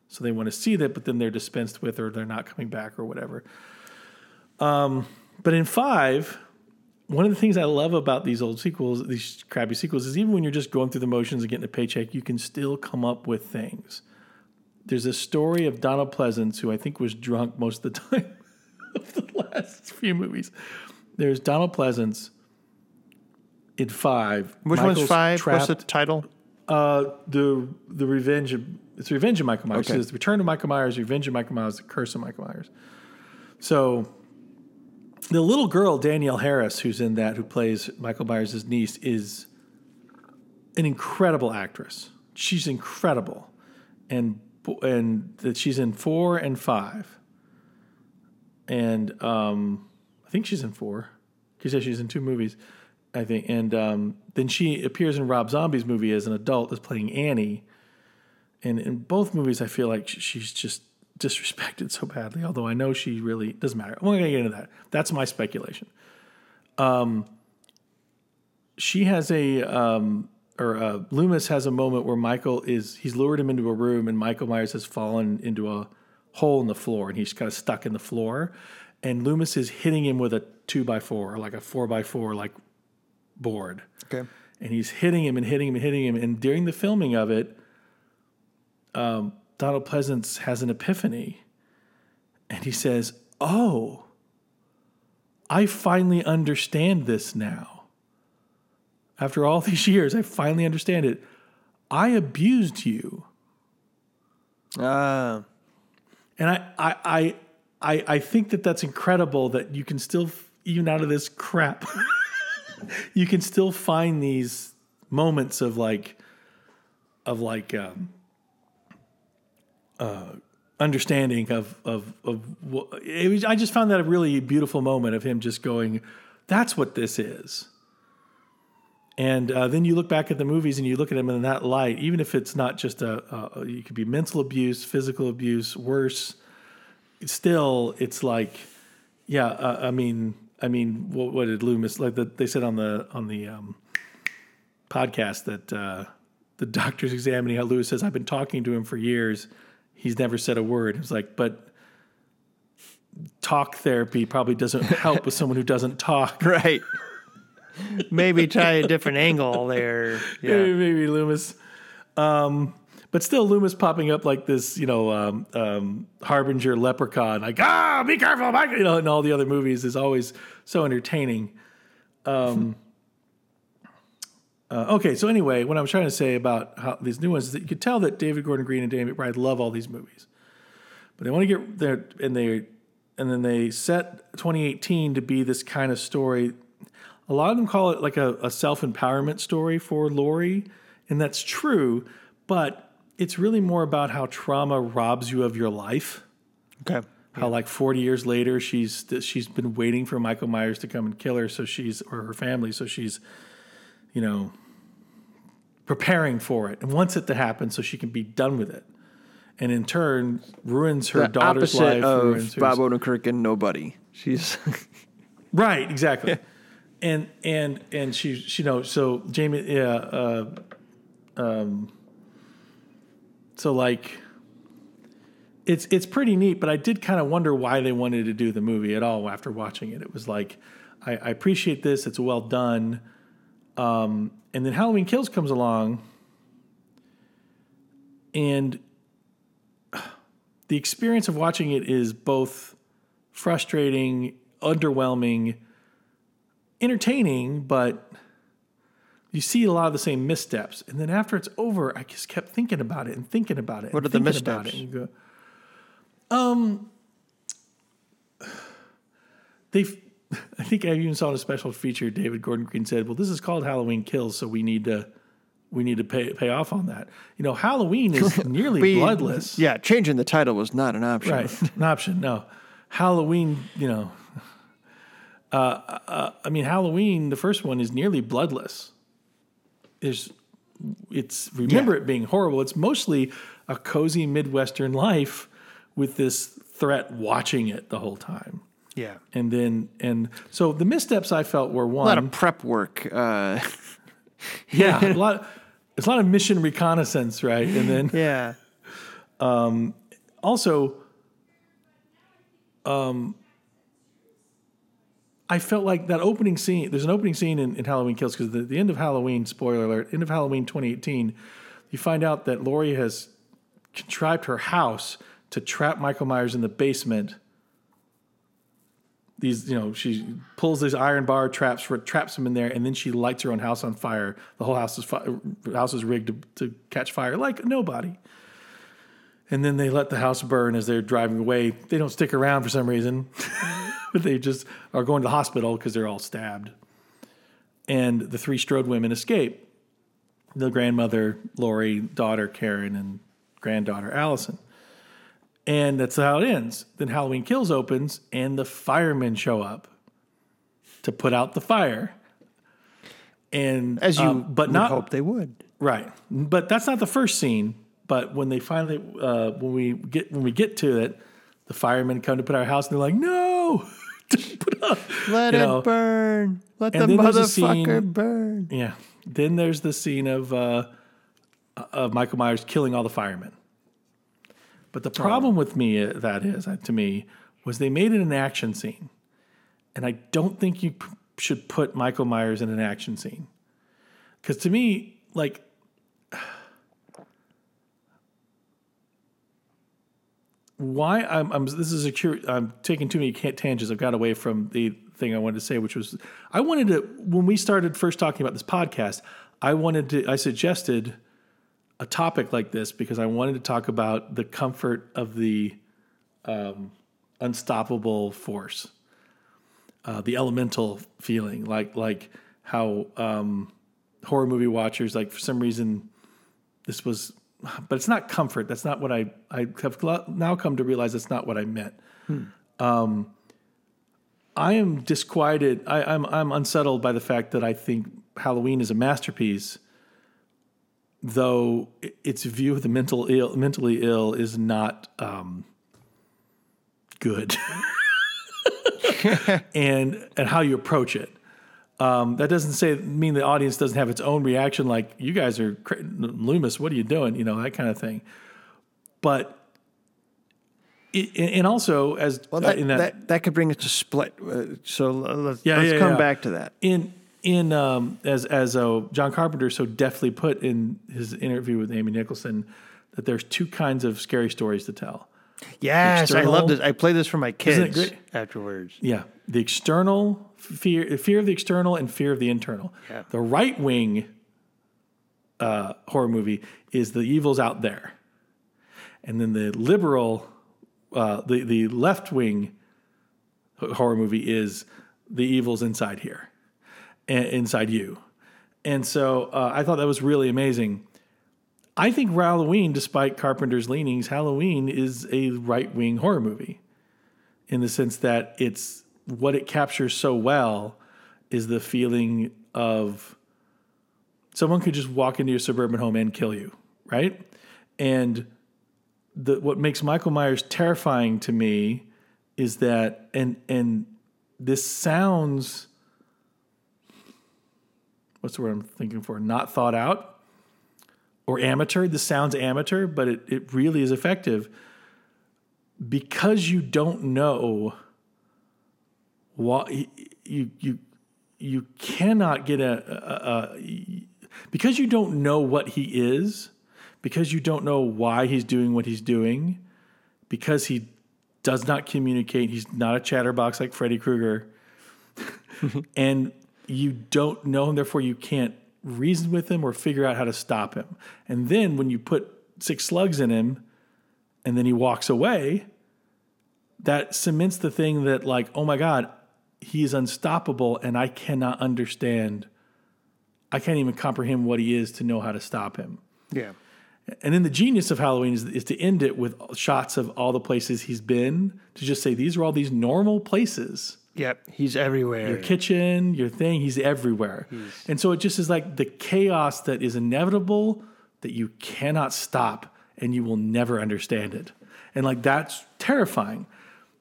so they want to see that, but then they're dispensed with or they're not coming back or whatever. Um, but in five, one of the things I love about these old sequels, these crappy sequels, is even when you're just going through the motions and getting a paycheck, you can still come up with things. There's a story of Donald Pleasence, who I think was drunk most of the time of the last few movies. There's Donald Pleasence in five. Which Michael's one's five? What's the title? uh, the the Revenge of it's Revenge of Michael Myers. Okay. It's the Return of Michael Myers, Revenge of Michael Myers, The Curse of Michael Myers. So the little girl Danielle Harris, who's in that, who plays Michael Myers' niece, is an incredible actress. She's incredible, and and that she's in four and five, and um, I think she's in four because she's in two movies, I think. And um, then she appears in Rob Zombie's movie as an adult, as playing Annie. And in both movies, I feel like she's just disrespected so badly. Although I know she really doesn't matter. I'm gonna get into that. That's my speculation. Um, she has a um, or uh, Loomis has a moment where Michael is he's lured him into a room and Michael Myers has fallen into a hole in the floor and he's kind of stuck in the floor, and Loomis is hitting him with a two by four or like a four by four like board Okay. and he's hitting him and hitting him and hitting him. And during the filming of it, um, Donald Pleasence has an epiphany, and he says, "Oh, I finally understand this now. After all these years, I finally understand it. I abused you." Ah, And I, I, I, I, I think that that's incredible that you can still, even out of this crap, you can still find these moments of like, of like, um, uh, understanding of of of. It was, I just found that a really beautiful moment of him just going, "That's what this is." And uh, then you look back at the movies and you look at them in that light, even if it's not just a, a it could be mental abuse, physical abuse, worse. Still, it's like, yeah. Uh, I mean, I mean, what, what did Loomis like? The, they said on the on the um, podcast that uh, the doctor's examining how Lewis says, "I've been talking to him for years. He's never said a word." It's like, but talk therapy probably doesn't help with someone who doesn't talk. right. Maybe try a different angle there. maybe, Yeah. maybe Loomis. Um, but still, Loomis popping up like this, you know, um, um, harbinger leprechaun, like ah, be careful, Mike, you know, in all the other movies is always so entertaining. Um, uh, okay, so anyway, what I'm trying to say about how these new ones is that you could tell that David Gordon Green and Danny McBride love all these movies, but they want to get there, and they, and then they set 2018 to be this kind of story a lot of them call it like a, a self empowerment story for Laurie, and that's true, but it's really more about how trauma robs you of your life. Okay. How like 40 years later, she's she's been waiting for Michael Myers to come and kill her, so she's or her family, so she's, you know, preparing for it and wants it to happen so she can be done with it, and in turn ruins her The daughter's opposite life. of. Bob Odenkirk and Nobody. She's Right, exactly. and and and she, she you know so Jamie yeah uh, um so like it's it's pretty neat, but I did kind of wonder why they wanted to do the movie at all after watching it. It was like I, I appreciate this; it's well done. Um, and then Halloween Kills comes along, and the experience of watching it is both frustrating, underwhelming, entertaining, but you see a lot of the same missteps. And then after it's over, I just kept thinking about it and thinking about it. What and are the thinking about it, missteps? go, um, they. I think I even saw in a special feature. David Gordon Green said, "Well, this is called Halloween Kills, so we need to." We need to pay pay off on that. You know, Halloween is nearly we- bloodless. Yeah, changing the title was not an option. Right. An option. No. Halloween, you know. uh, uh, I mean, Halloween, the first one is nearly bloodless. There's, it's remember Yeah. it being horrible. It's mostly a cozy midwestern life with this threat watching it the whole time. Yeah. And then, and so the missteps I felt were one A lot of prep work. Uh, yeah, a lot. It's a lot of mission reconnaissance, right? And then yeah. also, um, I felt like that opening scene. There's an opening scene in, in Halloween Kills because the, the end of Halloween. Spoiler alert: end of Halloween 2018. You find out that Laurie has contrived her house to trap Michael Myers in the basement. These, you know, she pulls this iron bar traps traps him in there, and then she lights her own house on fire. The whole house is fi- house is rigged to, to catch fire like nobody. And then they let the house burn as they're driving away. They don't stick around for some reason, they just are going to the hospital because they're all stabbed. And the three Strode women escape the grandmother, Laurie, daughter, Karen, and granddaughter, Allison. And that's how it ends. Then Halloween Kills opens, and the firemen show up to put out the fire. And As you um, but would not hope they would. Right, but that's not the first scene. But when they finally, uh, when we get when we get to it, the firemen come to put our house, and they're like, "No, don't put up." Let You it know, burn. Let and the then there's a motherfucker scene- burn. Yeah. Then there's the scene of uh, of Michael Myers killing all the firemen. But the problem with me uh, that is uh, to me was they made it an action scene, and I don't think you p- should put Michael Myers in an action scene because to me, like. Why I'm, I'm this is a cur- I'm taking too many tangents. I've got away from the thing I wanted to say, which was I wanted to when we started first talking about this podcast. I wanted to I suggested a topic like this because I wanted to talk about the comfort of the um, unstoppable force, uh, the elemental feeling, like like how um, horror movie watchers like for some reason this was, but it's not comfort. That's not what I I have now come to realize that's not what I meant. Um, I am disquieted. I, I'm I'm unsettled by the fact that I think Halloween is a masterpiece though its view of the mental ill, mentally ill is not um, good, and and how you approach it. Um, that doesn't say mean the audience doesn't have its own reaction, like you guys are cra- Loomis. What are you doing? You know that kind of thing. But it, and also as Well, uh, that, in that, that could bring us to split. Uh, so let's, Yeah, let's yeah, come yeah. back to that. in in um, as as uh, John Carpenter so deftly put in his interview with Amy Nicholson that there's two kinds of scary stories to tell. Yes, I love this. I play this for my Isn't it kids great? afterwards. Yeah, the external fear, fear of the external, and fear of the internal. Yeah. The right wing uh, horror movie is the evil's out there, and then the liberal, uh, the the left wing horror movie is the evil's inside here, and inside you. And so uh, I thought that was really amazing. I think Halloween, despite Carpenter's leanings, Halloween is a right wing horror movie in the sense that it's what it captures so well is the feeling of someone could just walk into your suburban home and kill you, right? And the what makes Michael Myers terrifying to me is that and and this sounds what's the word I'm thinking for? Not thought out or amateur. This sounds amateur, but it, it really is effective because you don't know you you you cannot get a, a, a because you don't know what he is because you don't know why he's doing what he's doing because he does not communicate he's not a chatterbox like Freddy Krueger and you don't know him therefore you can't reason with him or figure out how to stop him. And then when you put six slugs in him and then he walks away, that cements the thing that, like, oh my God, he's unstoppable and I cannot understand. I can't even comprehend what he is to know how to stop him. Yeah. And then the genius of Halloween is, is to end it with shots of all the places he's been, to just say, these are all these normal places Yep, he's everywhere. your kitchen, your thing. He's everywhere. and so it just is like the chaos that is inevitable that you cannot stop and you will never understand it. And like that's terrifying.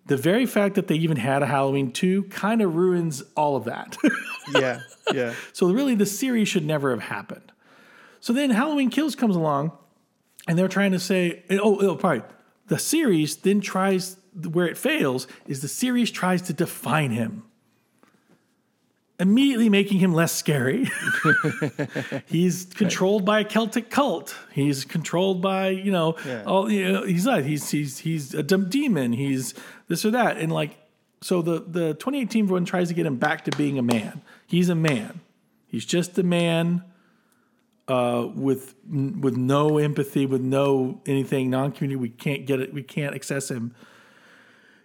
The very fact that they even had a Halloween 2 kind of ruins all of that. yeah, yeah. so really the series should never have happened. So then Halloween Kills comes along and they're trying to say, oh, oh, pardon. The series then tries, where it fails, is the series tries to define him, immediately making him less scary. he's controlled by a Celtic cult. He's controlled by, you know, Yeah. all, you know, he's not, he's, he's, he's a dumb demon. He's this or that. And like, so the, the 2018 one tries to get him back to being a man. He's a man. He's just a man uh, with with no empathy, with no anything, non-community. We can't get it. We can't access him.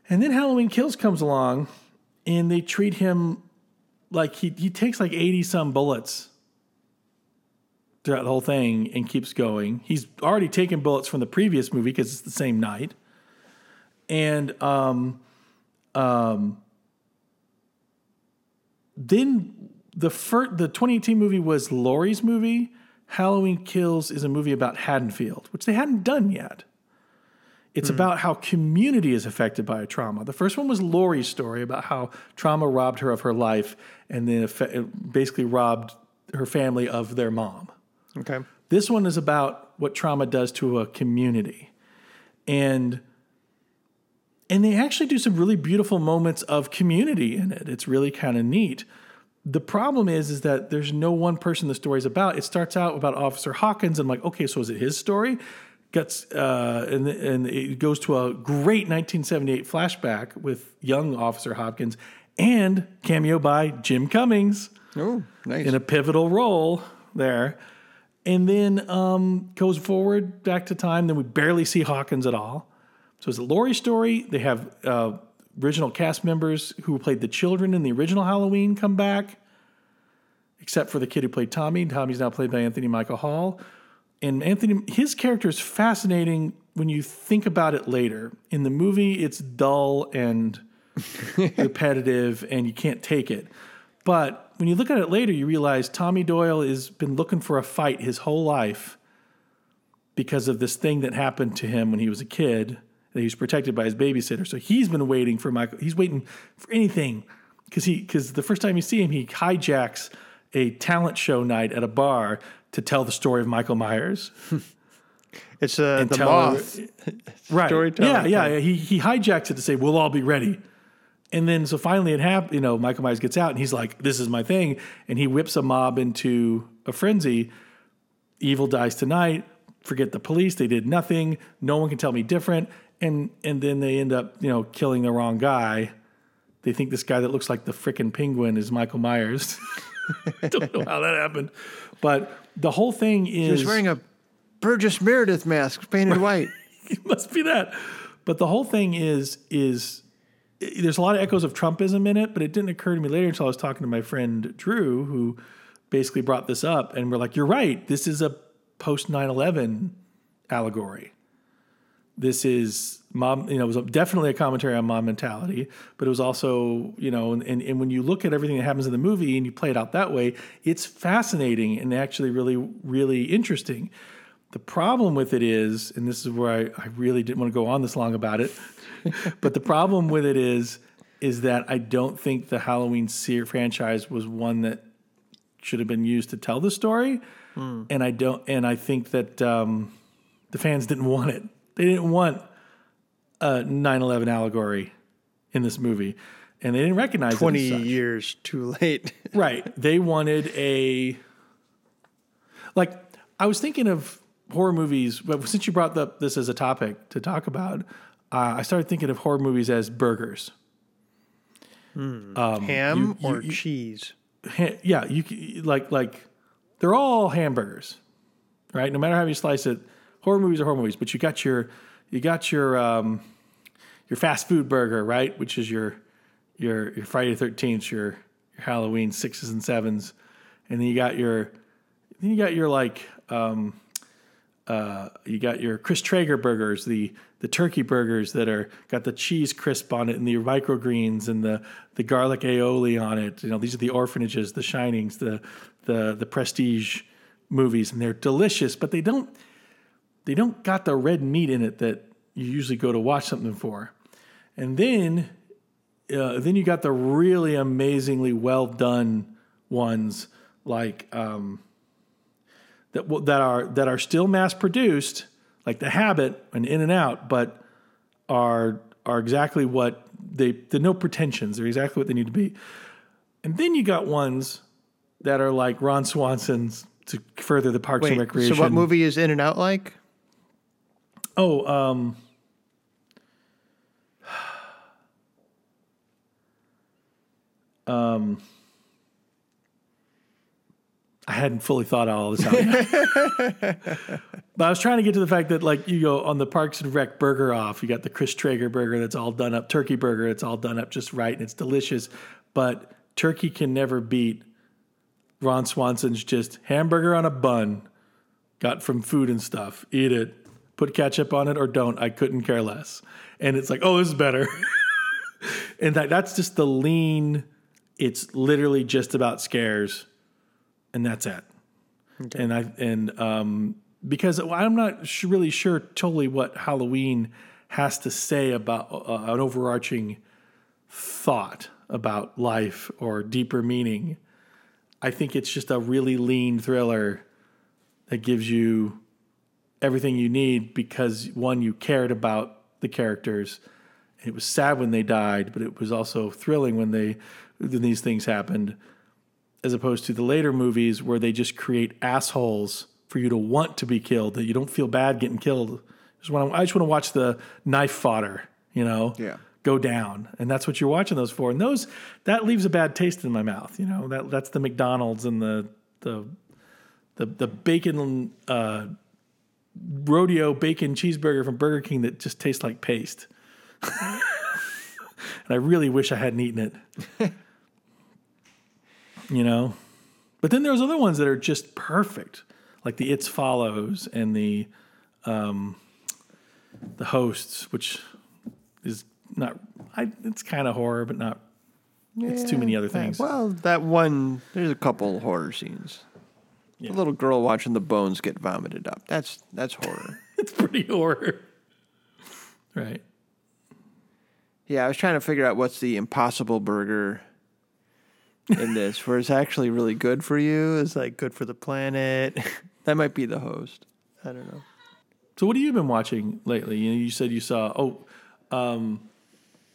And then Halloween Kills comes along, and they treat him like he he takes like eighty some bullets throughout the whole thing and keeps going. He's already taken bullets from the previous movie because it's the same night, and um, um, then the first, the 2018 movie was Laurie's movie. Halloween Kills is a movie about Haddonfield, which they hadn't done yet. It's hmm. about how community is affected by a trauma. The first one was Laurie's story about how trauma robbed her of her life and then basically robbed her family of their mom. Okay. This one is about what trauma does to a community. And and they actually do some really beautiful moments of community in it. It's really kind of neat. The problem is is that there's no one person the story's about. It starts out about Officer Hawkins and I'm like, okay, so is it his story? Gets uh, and and it goes to a great 1978 flashback with young Officer Hopkins and cameo by Jim Cummings Oh, nice. in a pivotal role there. And then um, goes forward back to time. Then we barely see Hawkins at all. So it's a Laurie story. They have uh, original cast members who played the children in the original Halloween come back, except for the kid who played Tommy. Tommy's now played by Anthony Michael Hall. And Anthony, his character is fascinating when you think about it later. In the movie, it's dull and repetitive, and you can't take it. But when you look at it later, you realize Tommy Doyle has been looking for a fight his whole life because of this thing that happened to him when he was a kid. That he was protected by his babysitter, so he's been waiting for Michael. He's waiting for anything because he because the first time you see him, he hijacks a talent show night at a bar to tell the story of Michael Myers. it's uh, the moth. right. storytelling Yeah, yeah. thing. He he hijacks it to say we'll all be ready, and then so finally it happens. You know, Michael Myers gets out and he's like, "This is my thing," and he whips a mob into a frenzy. Evil dies tonight. Forget the police. They did nothing. No one can tell me different. And and then they end up you know killing the wrong guy. They think this guy that looks like the frickin' penguin is Michael Myers. I don't know how that happened, but the whole thing is He was wearing a Burgess Meredith mask painted white. it must be that. But the whole thing is is there's a lot of echoes of Trumpism in it, but it didn't occur to me later until I was talking to my friend Drew, who basically brought this up, and we're like, "You're right. This is a post 9/11 allegory. This is mom. You know, it was definitely a commentary on mom mentality, but it was also, you know, and, and, and when you look at everything that happens in the movie and you play it out that way, it's fascinating and actually really, really interesting. The problem with it is, and this is where I, I really didn't want to go on this long about it, but the problem with it is, is that I don't think the Halloween ser- franchise was one that should have been used to tell the story, and I don't, and I think that um, the fans didn't want it. They didn't want a 9/11 allegory in this movie, and they didn't recognize it 20 years too late. Right. They wanted a like I was thinking of horror movies, but since you brought up this as a topic to talk about, uh, I started thinking of horror movies as burgers. Ham you- or you- cheese? Ha- yeah, you like like they're all hamburgers, right? No matter how you slice it, horror movies are horror movies. But you got your you got your um, your fast food burger, right? Which is your your your Friday Thirteenth, your your Halloween sixes and sevens, and then you got your then you got your like um, uh, you got your Chris Traeger burgers, the the turkey burgers that are got the cheese crisp on it and the microgreens and the the garlic aioli on it. You know, these are the orphanages, the Shinings, the the the prestige movies, and they're delicious, but they don't they don't got the red meat in it that you usually go to watch something for. And then uh, then you got the really amazingly well done ones like um, that that are that are still mass produced, like The Habit and In and Out, but are are exactly what they they're no pretensions. They're exactly what they need to be. And then you got ones that are like Ron Swanson's to further the Parks and Wait, Recreation. so what movie is In and Out like? Oh, um, um, I hadn't fully thought all this out. but I was trying to get to the fact that, like, you go on the Parks and Rec burger off, you got the Chris Traeger burger that's all done up, turkey burger that's all done up just right, and it's delicious. But turkey can never beat Ron Swanson's just hamburger on a bun, got from food and stuff. Eat it. Put ketchup on it or don't. I couldn't care less. And it's like, oh, this is better. and that, that's just the lean. It's literally just about scares, and that's it. And I and um, because I'm not sh- really sure totally what Halloween has to say about uh, an overarching thought about life or deeper meaning. I think it's just a really lean thriller that gives you everything you need because one, you cared about the characters. It was sad when they died, but it was also thrilling when they when these things happened, as opposed to the later movies where they just create assholes for you to want to be killed that you don't feel bad getting killed. I just want to watch the knife fodder, you know, Yeah. go down, and that's what you're watching those for. And those that leaves a bad taste in my mouth. You know, that that's the McDonald's and the the the the bacon uh, rodeo bacon cheeseburger from Burger King that just tastes like paste. and I really wish I hadn't eaten it. you know? But then there's other ones that are just perfect, like the It's Follows and the um, the hosts, which is not I it's kind of horror, but not it's too many other things. Well, that one, there's a couple horror scenes. The little girl watching the bones get vomited up. That's that's horror. it's pretty horror. Right. yeah, I was trying to figure out what's the impossible burger in this, where it's actually really good for you. It's like good for the planet. that might be the host. I don't know. So what have you been watching lately? You, know, you said you saw oh, um,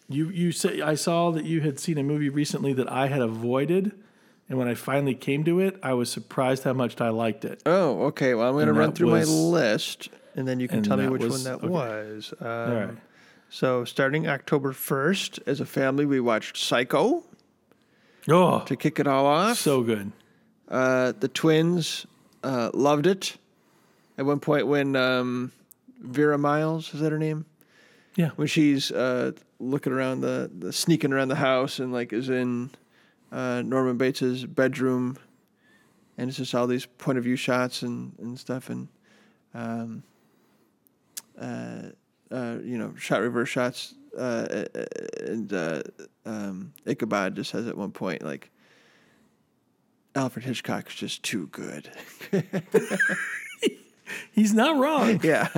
you you say I saw that you had seen a movie recently that I had avoided, and when I finally came to it, I was surprised how much I liked it. Oh, okay. Well, I'm going to run through was- my list, and then you can tell me which was- one that okay. was. Um, All right. So, starting October 1st, as a family, we watched Psycho Oh, to kick it all off. so good. Uh, the twins uh, loved it. At one point, when um, Vera Miles is that her name? Yeah. When she's uh, looking around the, the sneaking around the house and like is in uh, Norman Bates's bedroom, and it's just all these point of view shots and, and stuff, and um, uh, uh, you know, shot reverse shots. Uh, and uh, um, Ichabod just says at one point like. Alfred Hitchcock's just too good. He's not wrong. yeah,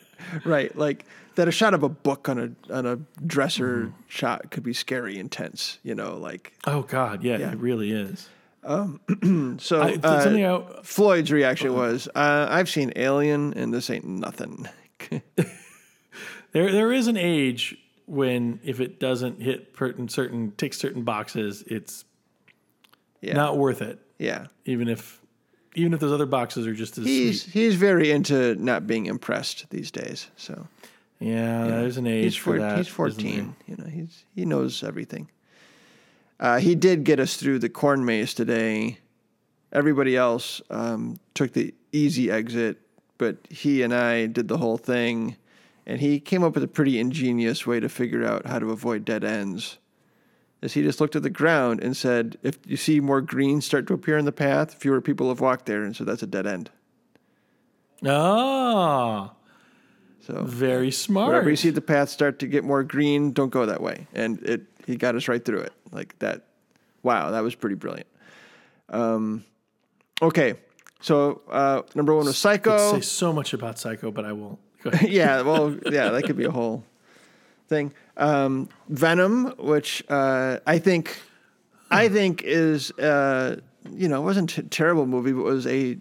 right. Like that, a shot of a book on a on a dresser shot could be scary intense. You know, like Oh God, yeah, Yeah. it really is. so. I, uh, something I, Floyd's reaction was, uh, "I've seen Alien, and this ain't nothing." there there is an age when if it doesn't hit certain certain tick certain boxes, it's yeah, not worth it. yeah. Even if even if those other boxes are just as He's sweet. he's very into not being impressed these days. So Yeah, there's an age he's for four- that. He's fourteen. You know, he's he knows everything. Uh, he did get us through the corn maze today. Everybody else um, took the easy exit, but he and I did the whole thing, and he came up with a pretty ingenious way to figure out how to avoid dead ends. As he just looked at the ground and said, "If you see more green start to appear in the path, fewer people have walked there, and so that's a dead end." Ah, So very smart. whenever you see the path start to get more green, don't go that way. And it he got us right through it. Like that. Wow, that was pretty brilliant. Um, okay, so uh, number one was Psycho. say so much about Psycho, but I won't. Go ahead. yeah, well, yeah, that could be a whole thing. Um, Venom, which uh, I think, I think is uh, you know wasn't a terrible movie, but was a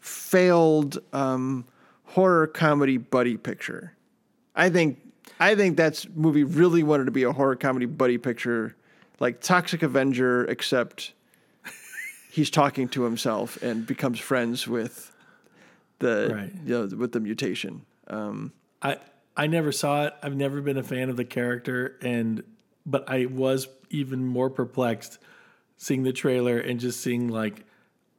failed um, horror comedy buddy picture. I think I think that's movie really wanted to be a horror comedy buddy picture, like Toxic Avenger, except he's talking to himself and becomes friends with the Right. you know, with the mutation. Um, I I never saw it. I've never been a fan of the character, and but I was even more perplexed seeing the trailer and just seeing like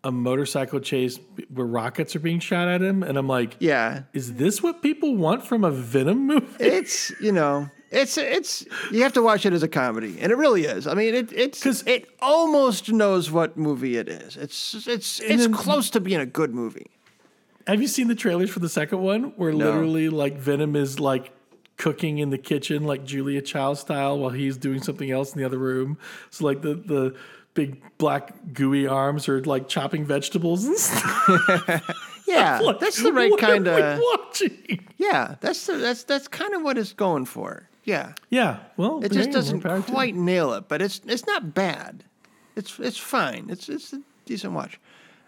a motorcycle chase where rockets are being shot at him, and I'm like, yeah, is this what people want from a Venom movie? it's you know it's it's you have to watch it as a comedy, and it really is. I mean, it it's because it almost knows what movie it is. It's it's it's then- close to being a good movie. Have you seen the trailers for the second one where No. literally like Venom is like cooking in the kitchen like Julia Child style while he's doing something else in the other room? So like the the big black gooey arms are like chopping vegetables and stuff. Yeah, Like, that's the right kind of. watching. Yeah, that's the, that's that's kind of what it's going for. Yeah, Yeah, well, it just doesn't power to quite nail it, but it's it's not bad. It's it's fine. It's it's a decent watch.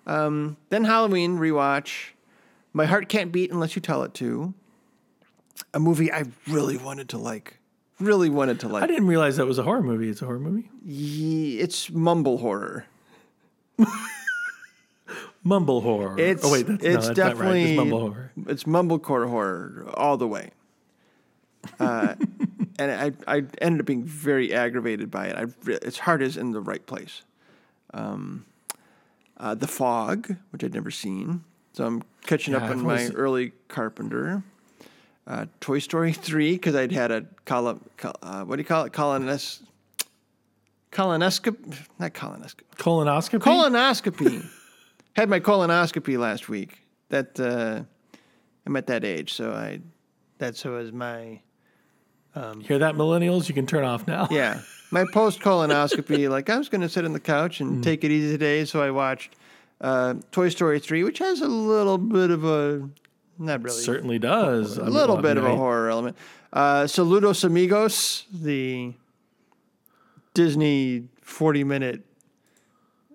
Um, then Halloween rewatch. My heart can't beat unless you tell it to. A movie I really wanted to like. Really wanted to like. I didn't realize that was a horror movie. It's a horror movie. Ye- It's mumble horror. Mumble horror. It's oh wait, that's, no, it's that's not right. definitely It's mumble horror. It's mumblecore horror all the way. Uh, and I I ended up being very aggravated by it. I its heart is in the right place. Um, uh, the Fog, which I'd never seen, so I'm catching Yeah, up on my early Carpenter. Uh, Toy Story three because I'd had a colon, uh, what do you call it? Colonos, colonoscopy, not colonoscopy, Colonoscopy. colonoscopy. Had my colonoscopy last week. That uh, I'm at that age, so I. That's was my Hear that, millennials? You can turn off now. yeah my post colonoscopy. like I was going to sit on the couch and Mm. take it easy today, so I watched uh, Toy Story three, which has a little bit of a not really Certainly does. a little bit of a horror element. Uh, Saludos Amigos, the Disney 40 minute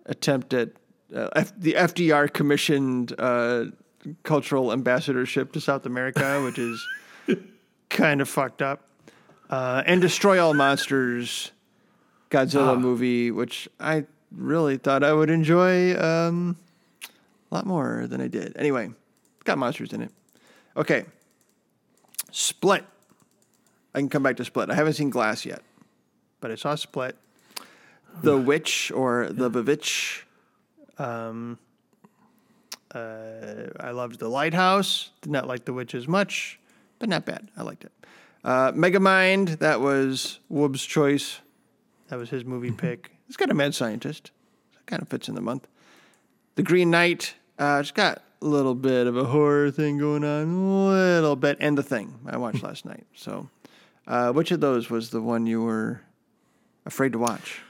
attempt at uh, F- the FDR commissioned uh, cultural ambassadorship to South America, which is kind of fucked up. Uh, and Destroy All Monsters, Godzilla movie, which I really thought I would enjoy um, a lot more than I did. Anyway, got monsters in it. Okay. Split. I can come back to Split. I haven't seen Glass yet, but I saw Split. The Witch or The Vivitch. Um, uh, I loved The Lighthouse. Did not like The Witch as much, but not bad. I liked it. Uh, Megamind. That was Woob's choice. That was his movie pick. It's got a mad scientist. So it kind of fits in the month. The Green Knight. Uh, it's got little bit of a horror thing going on, a little bit, and the thing I watched last night. So, uh, which of those was the one you were afraid to watch?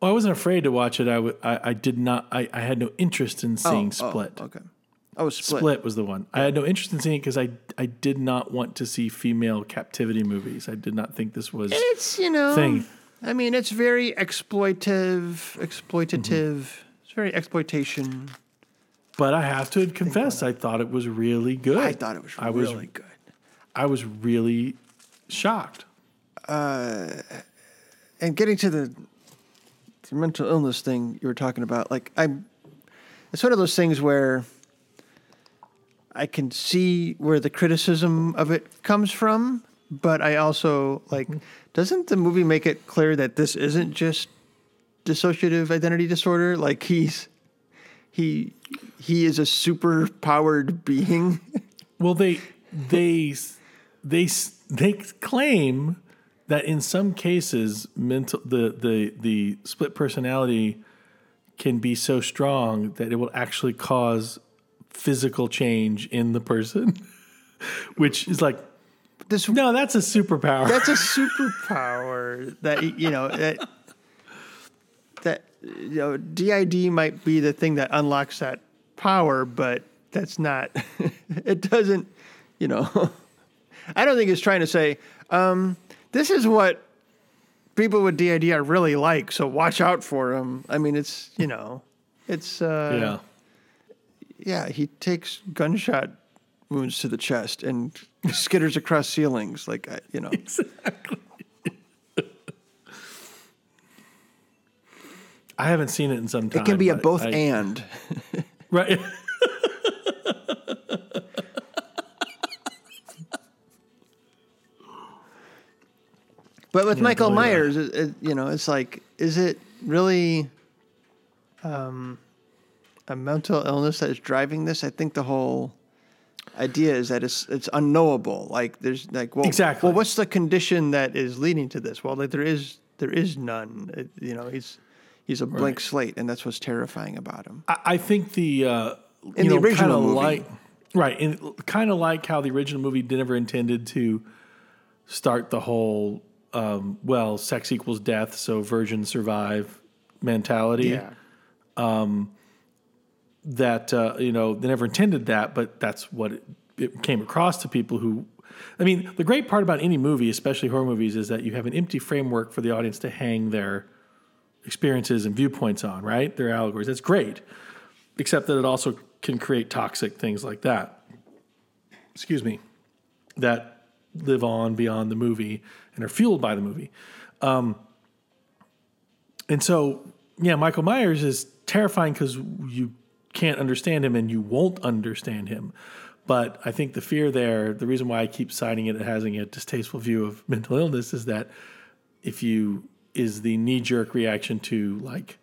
Well, I wasn't afraid to watch it. I, w- I, I did not. I, I had no interest in seeing Oh, Split. okay. Oh, split. Split was the one. I had no interest in seeing it because I I did not want to see female captivity movies. I did not think this was. It's you know, Thing. I mean, it's very exploitive, exploitative. It's very exploitation. But I have to confess, I thought it was really good. I thought it was I was- really good. I was really shocked. Uh, and getting to the, the mental illness thing you were talking about, like I'm, it's one of those things where I can see where the criticism of it comes from, but I also like, mm-hmm. doesn't the movie make it clear that this isn't just dissociative identity disorder? Like he's he he is a super powered being. Well, they they they they claim that in some cases, mental the the the split personality can be so strong that it will actually cause physical change in the person, which is like, This no, that's a superpower. that's a superpower that you know that you know DID might be the thing that unlocks that power, but that's not. it doesn't. You know, I don't think it's trying to say um, this is what people with DID are really like. So watch out for them. I mean, it's you know, it's uh, yeah. yeah. He takes gunshot wounds to the chest and skitters across ceilings like you know. I haven't seen it in some time. It can be a both I- and. Right. But with Michael totally. Myers, it, it, you know, it's like, is it really um, a mental illness that is driving this? I think the whole idea is that it's it's unknowable. Like there's like, well, Exactly. Well, what's the condition that is leading to this? Well, like there is there is none. It, you know, he's he's a blank Right. slate, and that's what's terrifying about him. I, I think the uh, In you the know, original movie. like right, and kind of like how the original movie never intended to start the whole um, well, sex equals death, so virgins survive mentality. Yeah. that uh, you know they never intended that, but that's what it, it came across to people who. I mean, the great part about any movie, especially horror movies, is that you have an empty framework for the audience to hang their experiences and viewpoints on. Right, their allegories. That's great, except that it also can create toxic things like that. Excuse me, that live on beyond the movie and are fueled by the movie. Um, And so, yeah, Michael Myers is terrifying because you can't understand him and you won't understand him. But I think the fear there, the reason why I keep citing it as having a distasteful view of mental illness is that if you is the knee jerk reaction to like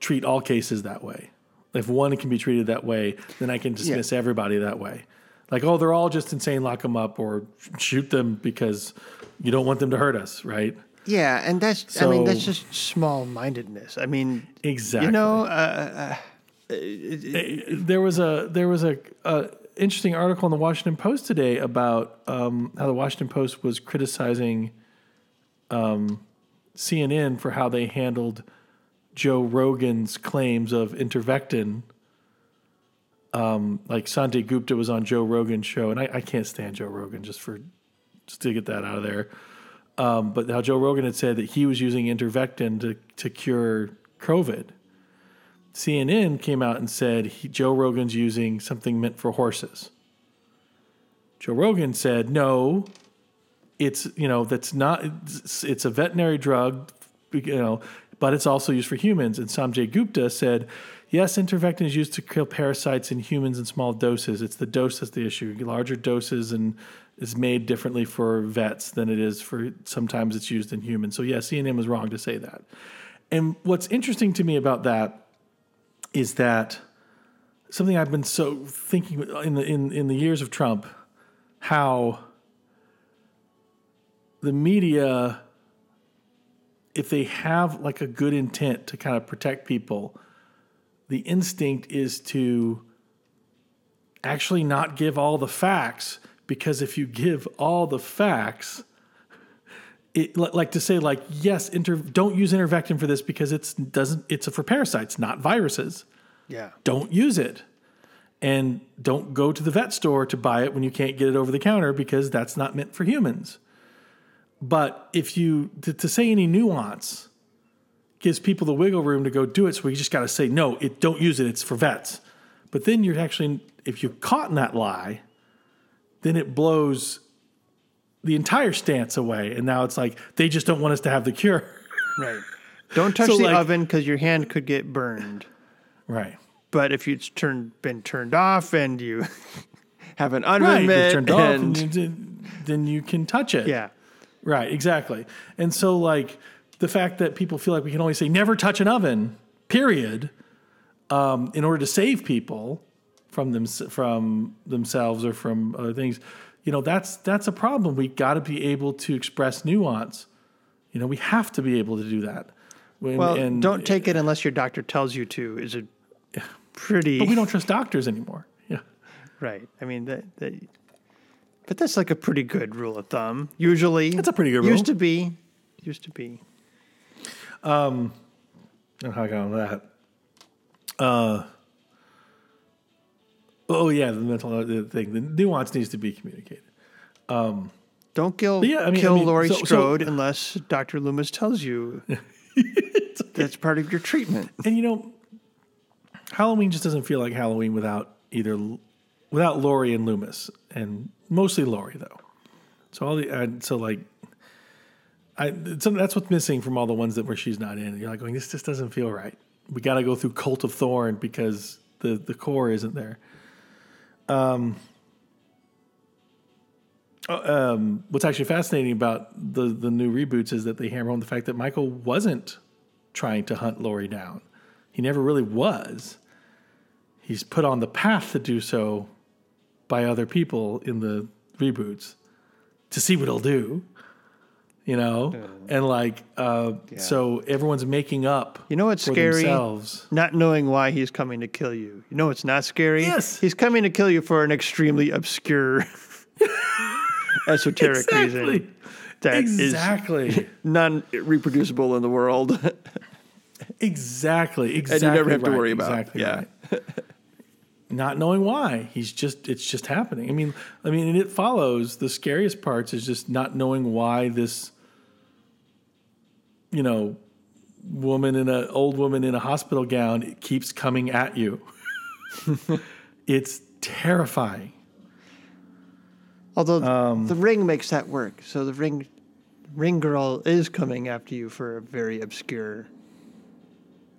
treat all cases that way. If one can be treated that way, then I can dismiss everybody that way. Like, oh, they're all just insane, lock them up or shoot them because you don't want them to hurt us, right? Yeah, and that's I mean that's just small mindedness. I mean, Exactly. you know, uh, there was a there was a, a interesting article in the Washington Post today about um, how the Washington Post was criticizing um, CNN for how they handled Joe Rogan's claims of intervectin. Um, like Sanjay Gupta was on Joe Rogan's show, and I, I can't stand Joe Rogan just for just to get that out of there. Um, but how Joe Rogan had said that he was using intervectin to to cure COVID. CNN came out and said he, Joe Rogan's using something meant for horses. Joe Rogan said, no, it's, you know, that's not, it's, it's a veterinary drug, you know, but it's also used for humans. And Sanjay Gupta said, yes, intervectin is used to kill parasites in humans in small doses. It's the dose that's the issue. Larger doses and is made differently for vets than it is for, sometimes it's used in humans. So yeah, CNN was wrong to say that. And what's interesting to me about that is that something I've been so thinking in the in, in the years of Trump, how the media, if they have like a good intent to kind of protect people, the instinct is to actually not give all the facts because if you give all the facts, it, like to say like yes, inter, don't use intervectin for this because it's doesn't it's for parasites, not viruses yeah, don't use it. And don't go to the vet store to buy it when you can't get it over the counter because that's not meant for humans. But if you, to, to say any nuance, gives people the wiggle room to go do it. So we just got to say, no, it, don't use it. It's for vets. But then you're actually, if you're caught in that lie, then it blows the entire stance away. And now it's like, they just don't want us to have the cure. right. Don't touch So, the like- oven because your hand could get burned. right. But if it's turned been turned off and you have an oven Right. turned off and, then you can touch it. yeah, Right, exactly. And so, like, the fact that people feel like we can only say never touch an oven, period, um, in order to save people from them from themselves or from other things, you know, that's that's a problem. We got to be able to express nuance. You know, we have to be able to do that. When, well, and- don't take it unless your doctor tells you to. Is a pretty. But we don't trust doctors anymore. Yeah. Right. I mean that. that but that's like a pretty good rule of thumb. Usually, That's a pretty good rule. Used to be. Used to be. Oh, how I got on that? Uh, oh yeah, the mental thing. The nuance needs to be communicated. Don't kill, yeah, I mean- kill I mean, Laurie so- so- Strode unless Dr. Loomis tells you that's part of your treatment. And you know, Halloween just doesn't feel like Halloween without either without Laurie and Loomis, and mostly Laurie though. So all the uh, so like. I, so that's what's missing from all the ones that where she's not in. You're like going, this just doesn't feel right. We got to go through Cult of Thorn because the the core isn't there. Um, um, what's actually fascinating about the the new reboots is that they hammer home the fact that Michael wasn't trying to hunt Laurie down. He never really was. He's put on the path to do so by other people in the reboots to see what he'll do. You know, and like, uh, so everyone's making up. You know what's scary? Themselves. Not knowing why he's coming to kill you. You know what's not scary? Yes. He's coming to kill you for an extremely obscure, esoteric Exactly. reason that is Exactly. non reproducible in the world. Exactly. Exactly. and you never have to worry about. Exactly yeah. right. Not knowing why. He's just it's just happening. I mean I mean and it follows the scariest parts is just not knowing why this you know woman in a old woman in a hospital gown keeps coming at you. it's terrifying. Although Um, the ring makes that work. So the ring ring girl is coming after you for a very obscure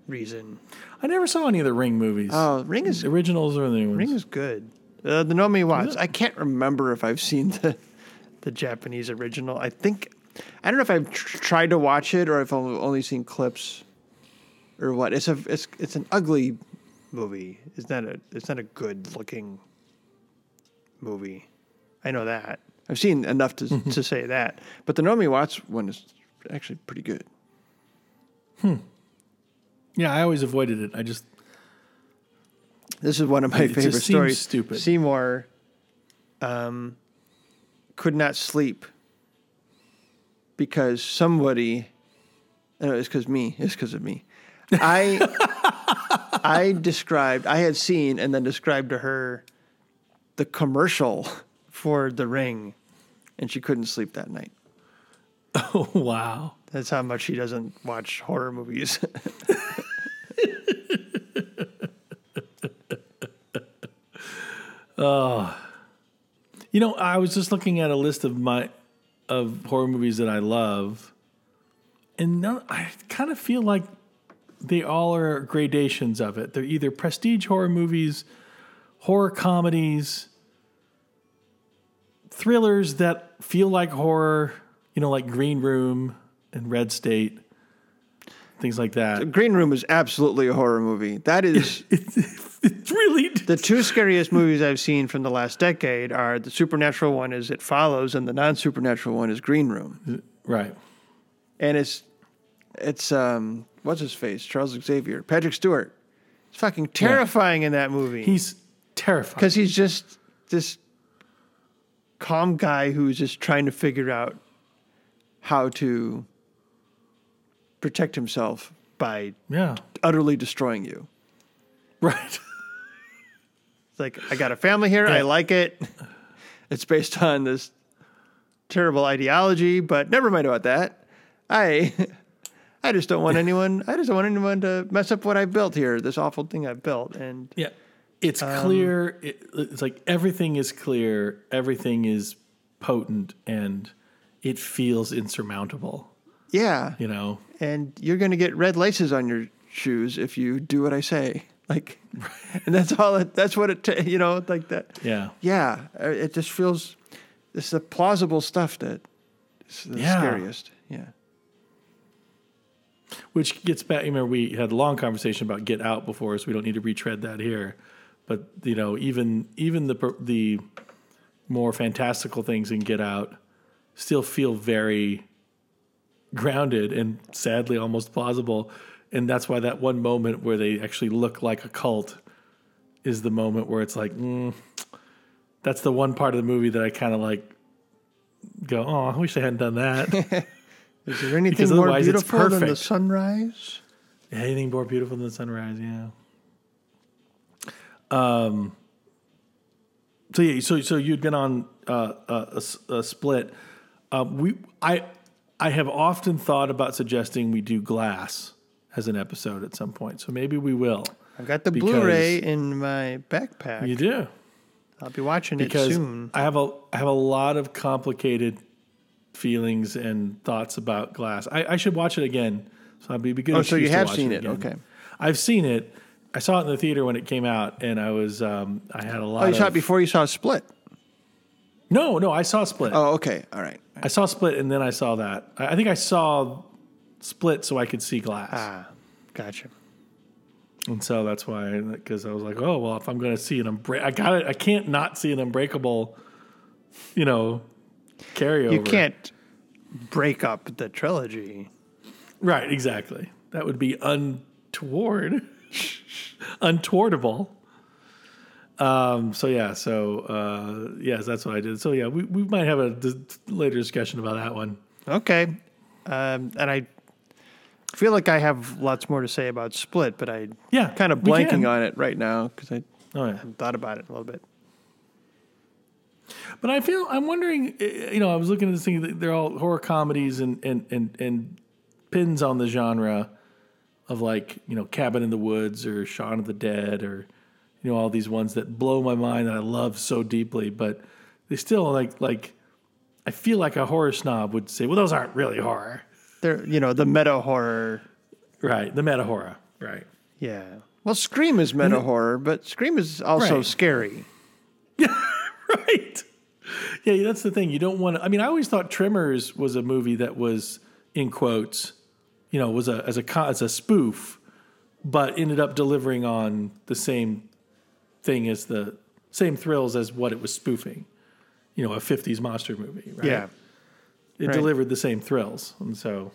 reason. I never saw any of the Ring movies. Oh, ring is the originals or the new ones. ring is good. Uh, the Naomi Watts. I can't remember if I've seen the the Japanese original. I think I don't know if I've tr- tried to watch it or if I've only seen clips or what. It's a it's it's an ugly movie. It's not a it's not a good looking movie. I know that. I've seen enough to to say that. But the Naomi Watts one is actually pretty good. Yeah, I always avoided it. I just This is one of my It just favorite seems stories. stupid. Seymour um, could not sleep because somebody. No, it's because me. It's because of me. I I described. I had seen and then described to her the commercial for the ring, and she couldn't sleep that night. oh wow. That's how much he doesn't watch horror movies. oh. You know, I was just looking at a list of my of horror movies that I love, and none, I kind of feel like they all are gradations of it. They're either prestige horror movies, horror comedies, thrillers that feel like horror. You know, like Green Room and Red State, things like that. Green Room is absolutely a horror movie. That is. It's really The two scariest movies I've seen from the last decade are the supernatural one is It Follows, and the non-supernatural one is Green Room. right. And it's it's um what's his face Charles Xavier Patrick Stewart. It's fucking terrifying in that movie He's terrifying. because he's just this calm guy who's just trying to figure out how to protect himself by Yeah. utterly destroying you. Right. It's like I got a family here. I like it. It's based on this terrible ideology, but never mind about that. I I just don't want anyone. I just don't want anyone to mess up what I built here. This awful thing I built, and Yeah. It's Um, clear. It, it's like everything is clear. Everything is potent and it feels insurmountable, yeah, you know? and you're going to get red laces on your shoes if you do what I say. Like, and that's all. It, that's what it. ta- You know, like that. Yeah. Yeah, uh, it just feels. This is the plausible stuff that is the Yeah. scariest. Yeah. Which gets back, you remember we had a long conversation about Get Out before, so we don't need to retread that here. But, you know, even even the the more fantastical things in Get Out still feel very grounded and sadly almost plausible. And that's why that one moment where they actually look like a cult is the moment where it's like, mm, that's the one part of the movie that I kind of like go, oh, I wish I hadn't done that. Is there anything more beautiful than the sunrise? Anything more beautiful than the sunrise? Yeah. Um. So yeah, so so you'd been on uh, a, a a split. Um, we I I have often thought about suggesting we do glass as an episode at some point. So maybe we will. I've got the Because- Blu-ray in my backpack. You do I'll be watching it soon. I have a I have a lot of complicated feelings and thoughts about glass. I, I should watch it again. So I'd be good. Oh, so you have seen it? again. Okay. I've seen it. I saw it in the theater when it came out, and I was um, I had a lot. Oh, you of, saw it before you saw Split. No, no, I saw Split. Oh, okay. All right. I saw Split, and then I saw that. I I think I saw Split so I could see Glass, Ah, gotcha. and so that's why because I was like, oh well, if I'm going to see an unbreak, I got it. I can't not see an Unbreakable, you know, carryover. You can't break up the trilogy. right? Exactly. That would be untoward, untowardable. Um. So yeah. So uh. Yes, that's what I did. So yeah, we, we might have a d- later discussion about that one. Okay. Um, and I feel like I have lots more to say about Split, but I Yeah, kind of blanking on it right now because I Oh yeah. haven't thought about it a little bit. But I feel I'm wondering. eh, You know, I was looking at this thing. They're all horror comedies and and and and pins on the genre of like you know Cabin in the Woods or Shaun of the Dead or you know all these ones that blow my mind that I love so deeply, but they still like like. I feel like a horror snob would say, "Well, those aren't really horror." They're, you know, the meta horror. Right, the meta horror. Right. Yeah. Well, Scream is meta horror, but Scream is also Right. scary. right. Yeah, that's the thing. You don't want to. I mean, I always thought Tremors was a movie that was in quotes, you know, was a as a as a spoof, but ended up delivering on the same thing as the same thrills as what it was spoofing. You know, a '50s monster movie. Right? Yeah. it right. delivered the same thrills, and so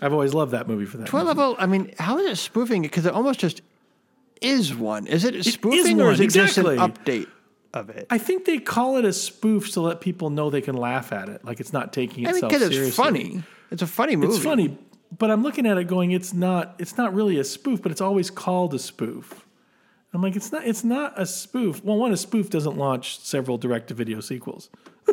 I've always loved that movie for that. Twelve level. I mean, how is it spoofing it? Because it almost just is one. Is it spoofing or is it exactly. just an update of it? I think they call it a spoof to let people know they can laugh at it, like it's not taking I mean, itself because it's funny. It's a funny movie. It's funny, but I'm looking at it going, it's not it's not really a spoof, but it's always called a spoof. I'm like, it's not it's not a spoof. Well, one, a spoof doesn't launch several direct to video sequels.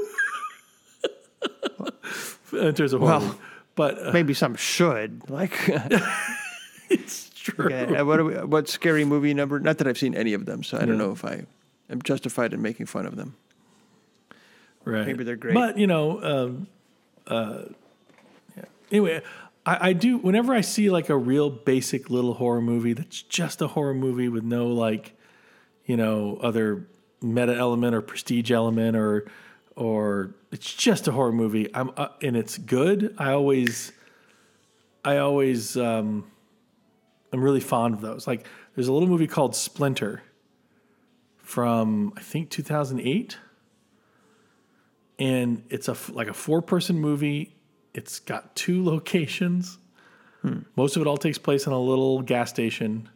In terms of horror. Well, but uh, Maybe some should. Like, it's true. okay, what, are we, what scary movie number? Not that I've seen any of them, so I don't know if I am justified in making fun of them. Right. Maybe they're great. But, you know, um, uh, yeah. anyway, I, I do, whenever I see like a real basic little horror movie that's just a horror movie with no like, you know, other meta element or prestige element or, or it's just a horror movie I'm, uh, and it's good. I always, I always, um, I'm really fond of those. Like there's a little movie called Splinter from, I think 2008 and it's a like a four person movie. It's got two locations. Most of it all takes place in a little gas station,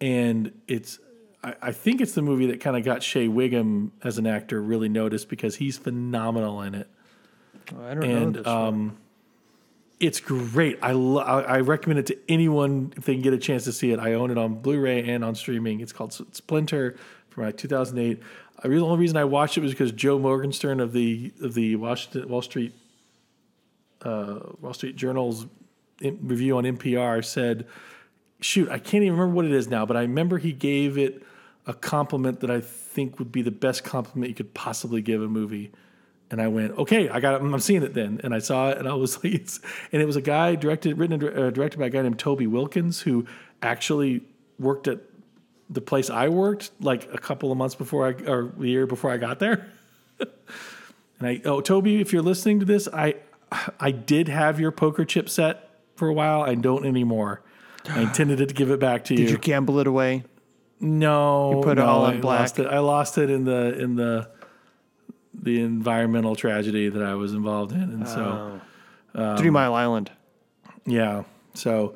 and it's I, I think it's the movie that kind of got Shea Whigham as an actor really noticed because he's phenomenal in it. Oh, I don't And know this um, it's great. I, lo- I recommend it to anyone if they can get a chance to see it. I own it on Blu-ray and on streaming. It's called Splinter from like 2008. I the only reason I watched it was because Joe Morgenstern of the of the Washington Wall Street uh, Wall Street Journal's review on NPR said, "Shoot, I can't even remember what it is now, but I remember he gave it a compliment that I think would be the best compliment you could possibly give a movie." And I went, "Okay, I got it. I'm seeing it then." And I saw it, and I was like, "And it was a guy directed, written, and uh, directed by a guy named Toby Wilkins, who actually worked at the place I worked like a couple of months before I or a year before I got there." And I, oh, Toby, if you're listening to this, I, I did have your poker chip set for a while. I don't anymore. I intended to give it back to you. Did you. gamble it away? no, You put it no, all I black? Lost it. I lost it in the in the the environmental tragedy that I was involved in, and so Um, Three Mile Island. yeah, so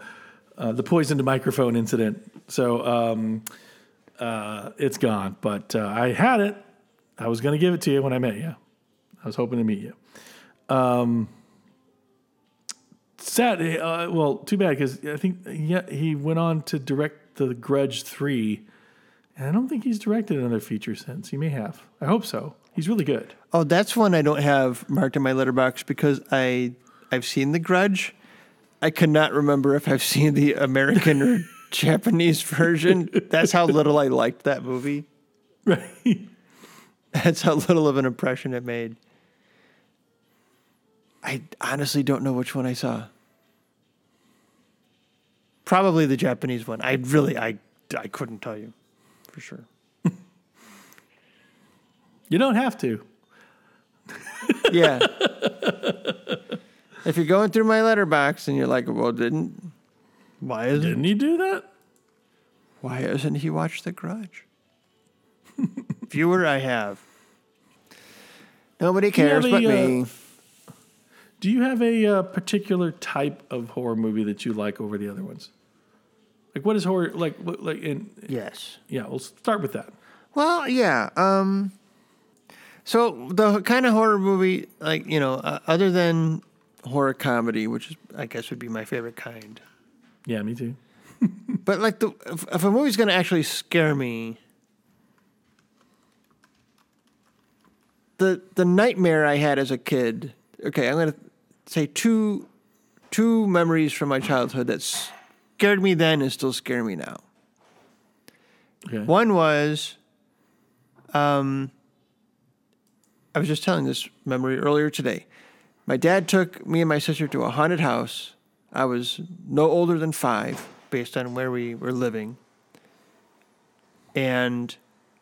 uh, the poisoned microphone incident. So, um, uh, it's gone. But uh, I had it. I was going to give it to you when I met you. I was hoping to meet you. Um, sad. Uh, well, too bad because I think yeah, he went on to direct The Grudge 3. And I don't think he's directed another feature since. He may have. I hope so. He's really good. Oh, that's one I don't have marked in my Letterboxd because I I've seen The Grudge. I cannot remember if I've seen the American or Japanese version. That's how little I liked that movie. Right. That's how little of an impression it made. I honestly don't know which one I saw. Probably the Japanese one. I really I I couldn't tell you for sure. You don't have to. Yeah. if you're going through my Letterboxd and you're like, well, didn't why isn't Didn't he do that? why hasn't he watched The Grudge? Viewer, I have. Nobody you cares but uh, me. Do you have a uh, particular type of horror movie that you like over the other ones? Like, what is horror like? What, like, in Yes. yeah, we'll start with that. Well, yeah. Um, so the kind of horror movie, like you know, uh, other than horror comedy, which is, I guess would be my favorite kind, Yeah, me too. but like the if, if a movie's going to actually scare me, the the nightmare I had as a kid. Okay, I'm going to say two two memories from my childhood that scared me then and still scare me now. Okay. One was, um, I was just telling this memory earlier today. My dad took me and my sister to a haunted house. I was no older than five, based on where we were living. And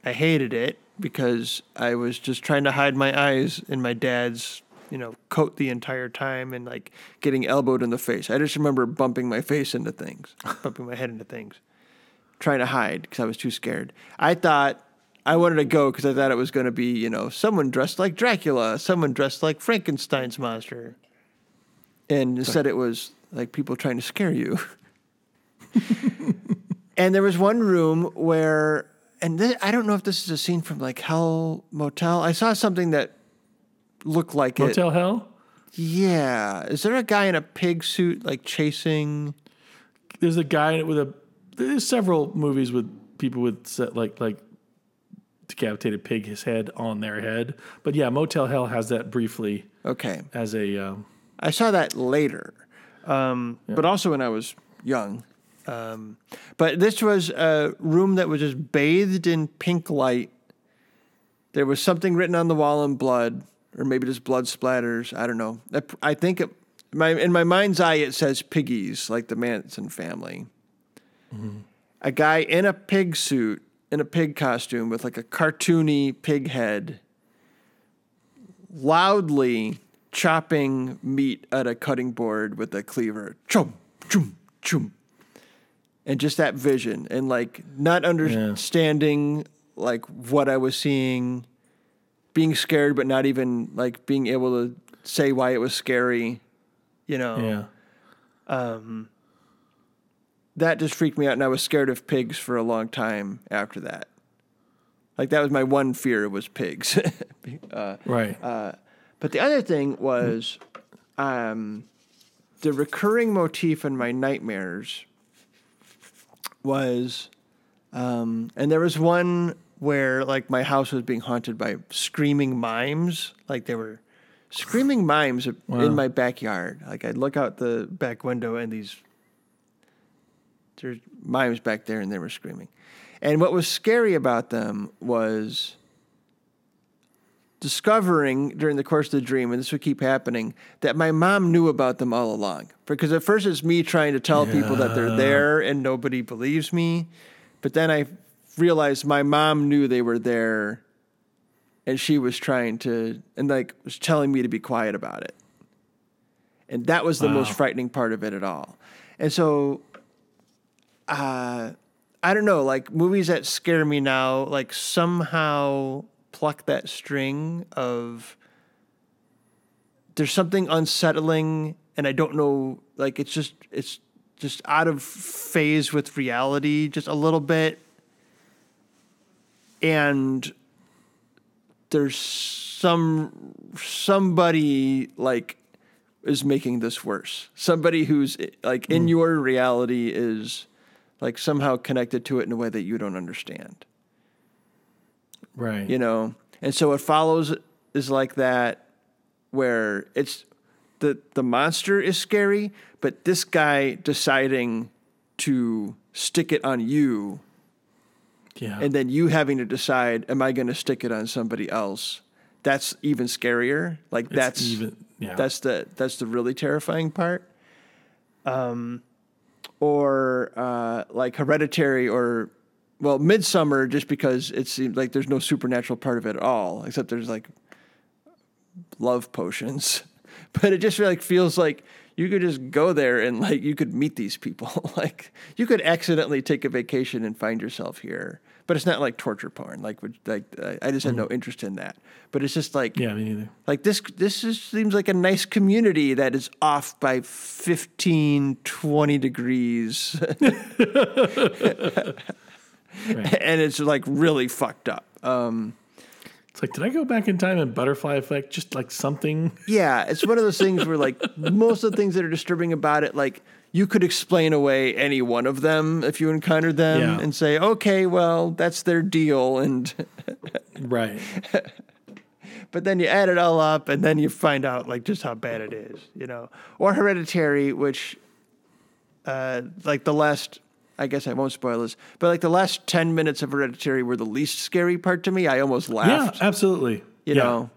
I hated it because I was just trying to hide my eyes in my dad's, you know, coat the entire time and like getting elbowed in the face. I just remember bumping my face into things, bumping my head into things trying to hide because I was too scared. I thought I wanted to go because I thought it was going to be, you know, someone dressed like Dracula, someone dressed like Frankenstein's monster. And instead it was like people trying to scare you. and there was one room where, and th- I don't know if this is a scene from like Hell Motel. I saw something that looked like it. Motel Hell. Yeah. Is there a guy in a pig suit like chasing? There's a guy with a. There's several movies with people with set, like like decapitated pig his head on their head. But yeah, Motel Hell has that briefly Okay. as a. Um, I saw that later, um, but also when I was young. Um, but this was a room that was just bathed in pink light. There was something written on the wall in blood, or maybe just blood splatters. I don't know. I- I think it, my in my mind's eye it says piggies, like the Manson family. Mm-hmm. A guy in a pig suit, in a pig costume, with like a cartoony pig head, loudly chopping meat at a cutting board with a cleaver. Chum, chum, chum. And just that vision and like not understanding like what I was seeing, being scared but not even like being able to say why it was scary, you know. yeah. That just freaked me out and I was scared of pigs for a long time after that. Like that was my one fear was pigs. uh, Right. But the other thing was um, the recurring motif in my nightmares was, um, and there was one where like my house was being haunted by screaming mimes. Like there were screaming mimes in my backyard. Like I'd look out the back window and these there's mimes back there and they were screaming. And what was scary about them was discovering during the course of the dream, and this would keep happening, that my mom knew about them all along. Because at first it's me trying to tell people that they're there and nobody believes me. But then I realized my mom knew they were there and she was trying to, and like was telling me to be quiet about it. And that was the most frightening part of it at all. And so, uh, I don't know, like movies that scare me now, like somehow pluck that string of there's something unsettling and I don't know like it's just it's just out of phase with reality just a little bit and there's some somebody like is making this worse. Somebody who's like in mm. your reality is like somehow connected to it in a way that you don't understand. Right. You know, and so what follows is like that, where it's the the monster is scary, but this guy deciding to stick it on you yeah. and then you having to decide am i going to stick it on somebody else that's even scarier like It's that's even. Yeah. that's the that's the really terrifying part um or uh like hereditary or well Midsommar just because it seems like there's no supernatural part of it at all except there's like love potions but it just like feels like you could just go there and like you could meet these people like you could accidentally take a vacation and find yourself here but it's not like torture porn like like I- just had no interest in that but it's just like yeah. Me neither. like this this is, seems like a nice community that is off by 15 20 degrees and it's like really fucked up um It's like, did I go back in time and butterfly effect? Just like something. Yeah, it's one of those things where like most of the things that are disturbing about it, like you could explain away any one of them if you encountered them Yeah. and say, okay, well, that's their deal, and Right. but then you add it all up and then you find out like just how bad it is, you know. Or Hereditary, which, uh, like the last. I guess I won't spoil this, but like the last 10 minutes of Hereditary were the least scary part to me. I almost laughed. Yeah. Absolutely. you yeah. know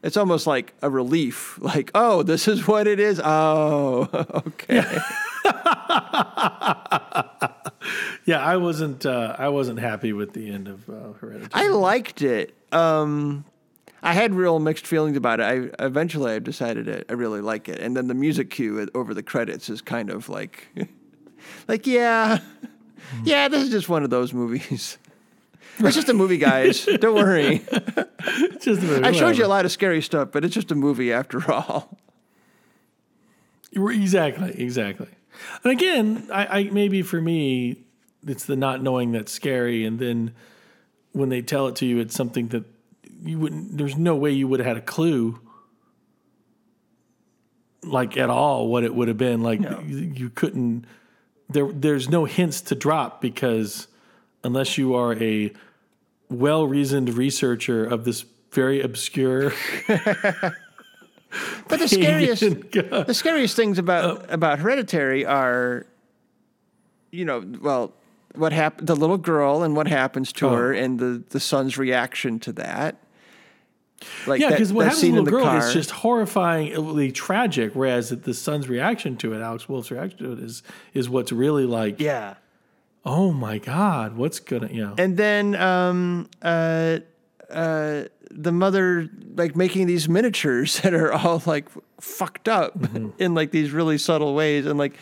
it's almost like a relief like oh this is what it is oh okay Yeah. I wasn't. Uh, I wasn't happy with the end of uh, Hereditary. i liked it. Um i had real mixed feelings about it. I eventually i decided it, i really like it. And then the music cue over the credits is kind of like like yeah yeah this is just one of those movies. It's just a movie guys. Don't worry. Just a minute, i showed you a lot of scary stuff but it's just a movie after all. Exactly, exactly. And again, I, I maybe for me, it's the not knowing that's scary, and then when they tell it to you, it's something that you wouldn't. There's no way you would have had a clue, like at all, what it would have been. Like you, you couldn't. There, there's no hints to drop because unless you are a well reasoned researcher of this very obscure. but the scariest the scariest things about about Hereditary are, you know, well, what happened, the little girl and what happens to Oh. her, and the the son's reaction to that. Like Yeah, because what that happens to the little girl car. is just horrifyingly tragic, whereas the son's reaction to it, Alex Wolff's reaction to it, is is what's really like, yeah. oh my god, what's gonna, you know, And then um, uh, uh, the mother like making these miniatures that are all like fucked up in like these really subtle ways, and like,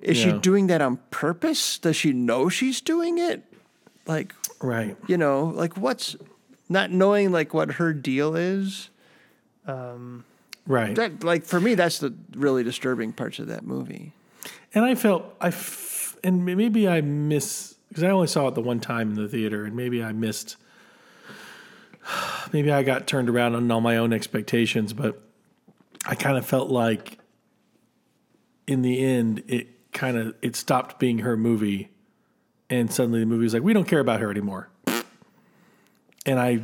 is Mm-hmm. Yeah. she doing that on purpose? Does she know she's doing it? Like, right? you know, like what's not knowing like what her deal is. Right. That like for me, that's the really disturbing parts of that movie. and I felt I, f- and maybe I miss because I only saw it the one time in the theater, and maybe I missed. Maybe I got turned around on all my own expectations, but I kind of felt like, in the end, it kind of it stopped being her movie, and suddenly the movie was like, we don't care about her anymore, and I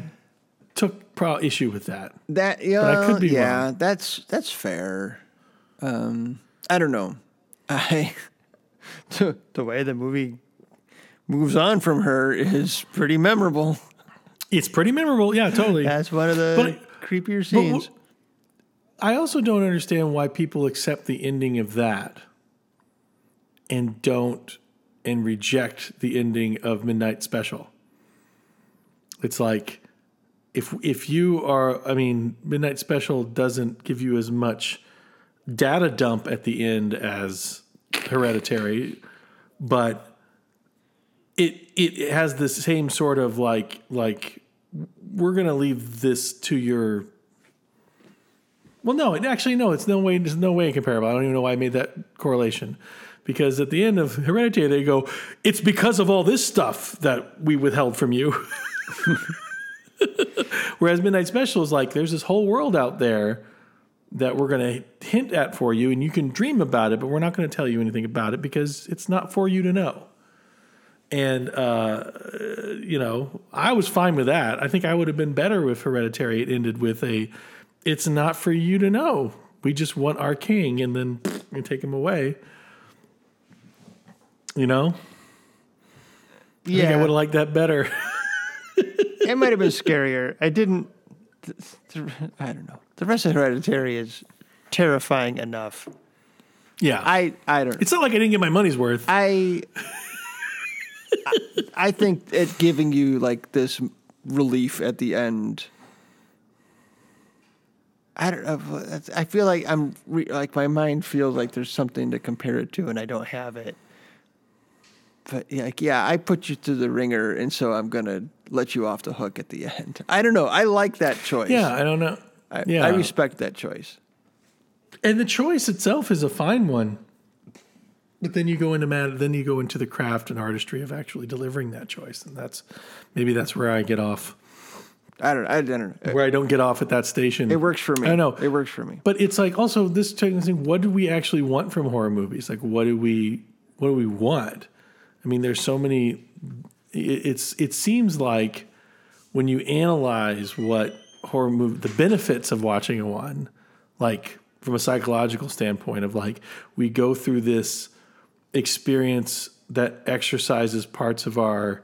took pro issue with that. That yeah, I could be yeah, wrong. that's that's fair. Um, I don't know. I the, the way the movie moves on from her is pretty memorable. It's pretty memorable, yeah, totally. That's one of the But- creepier But scenes. w- I also don't understand why people accept the ending of that and don't and reject the ending of Midnight Special. It's like if if you are I mean Midnight Special doesn't give you as much data dump at the end as Hereditary, but it it has the same sort of like like we're gonna leave this to your well no it actually no it's no way there's no way comparable i don't even know why i made that correlation. Because at the end of hereditary they go it's because of all this stuff that we withheld from you. Whereas Midnight Special is like, there's this whole world out there that we're going to hint at for you, and you can dream about it, but we're not going to tell you anything about it because it's not for you to know. And, uh, you know, I was fine with that. I think I would have been better if Hereditary it ended with a, it's not for you to know. We just want our king, and then we take him away. You know? I think I would have liked that better. it might have been scarier. I didn't. I don't know. The rest of Hereditary is terrifying enough. yeah. I I don't. it's not like I didn't get my money's worth. I I- think it giving you like this relief at the end. I don't know. I feel like I'm re, like my mind feels like there's something to compare it to, and I don't have it. But yeah, like, yeah, I put you through the ringer, and so I'm gonna let you off the hook at the end. I don't know. I like that choice. yeah, I don't know. I, yeah. I respect that choice. And the choice itself is a fine one. But then you go into mad, then you go into the craft and artistry of actually delivering that choice, and that's maybe that's where I get off, I don't. I don't know. where I don't get off at that station. It works for me. I know it works for me. but it's like also this thing. What do we actually want from horror movies? Like, what do we what do we want? I mean, there's so many. It's it seems like when you analyze what horror movie, the benefits of watching one, like from a psychological standpoint of like we go through this experience that exercises parts of our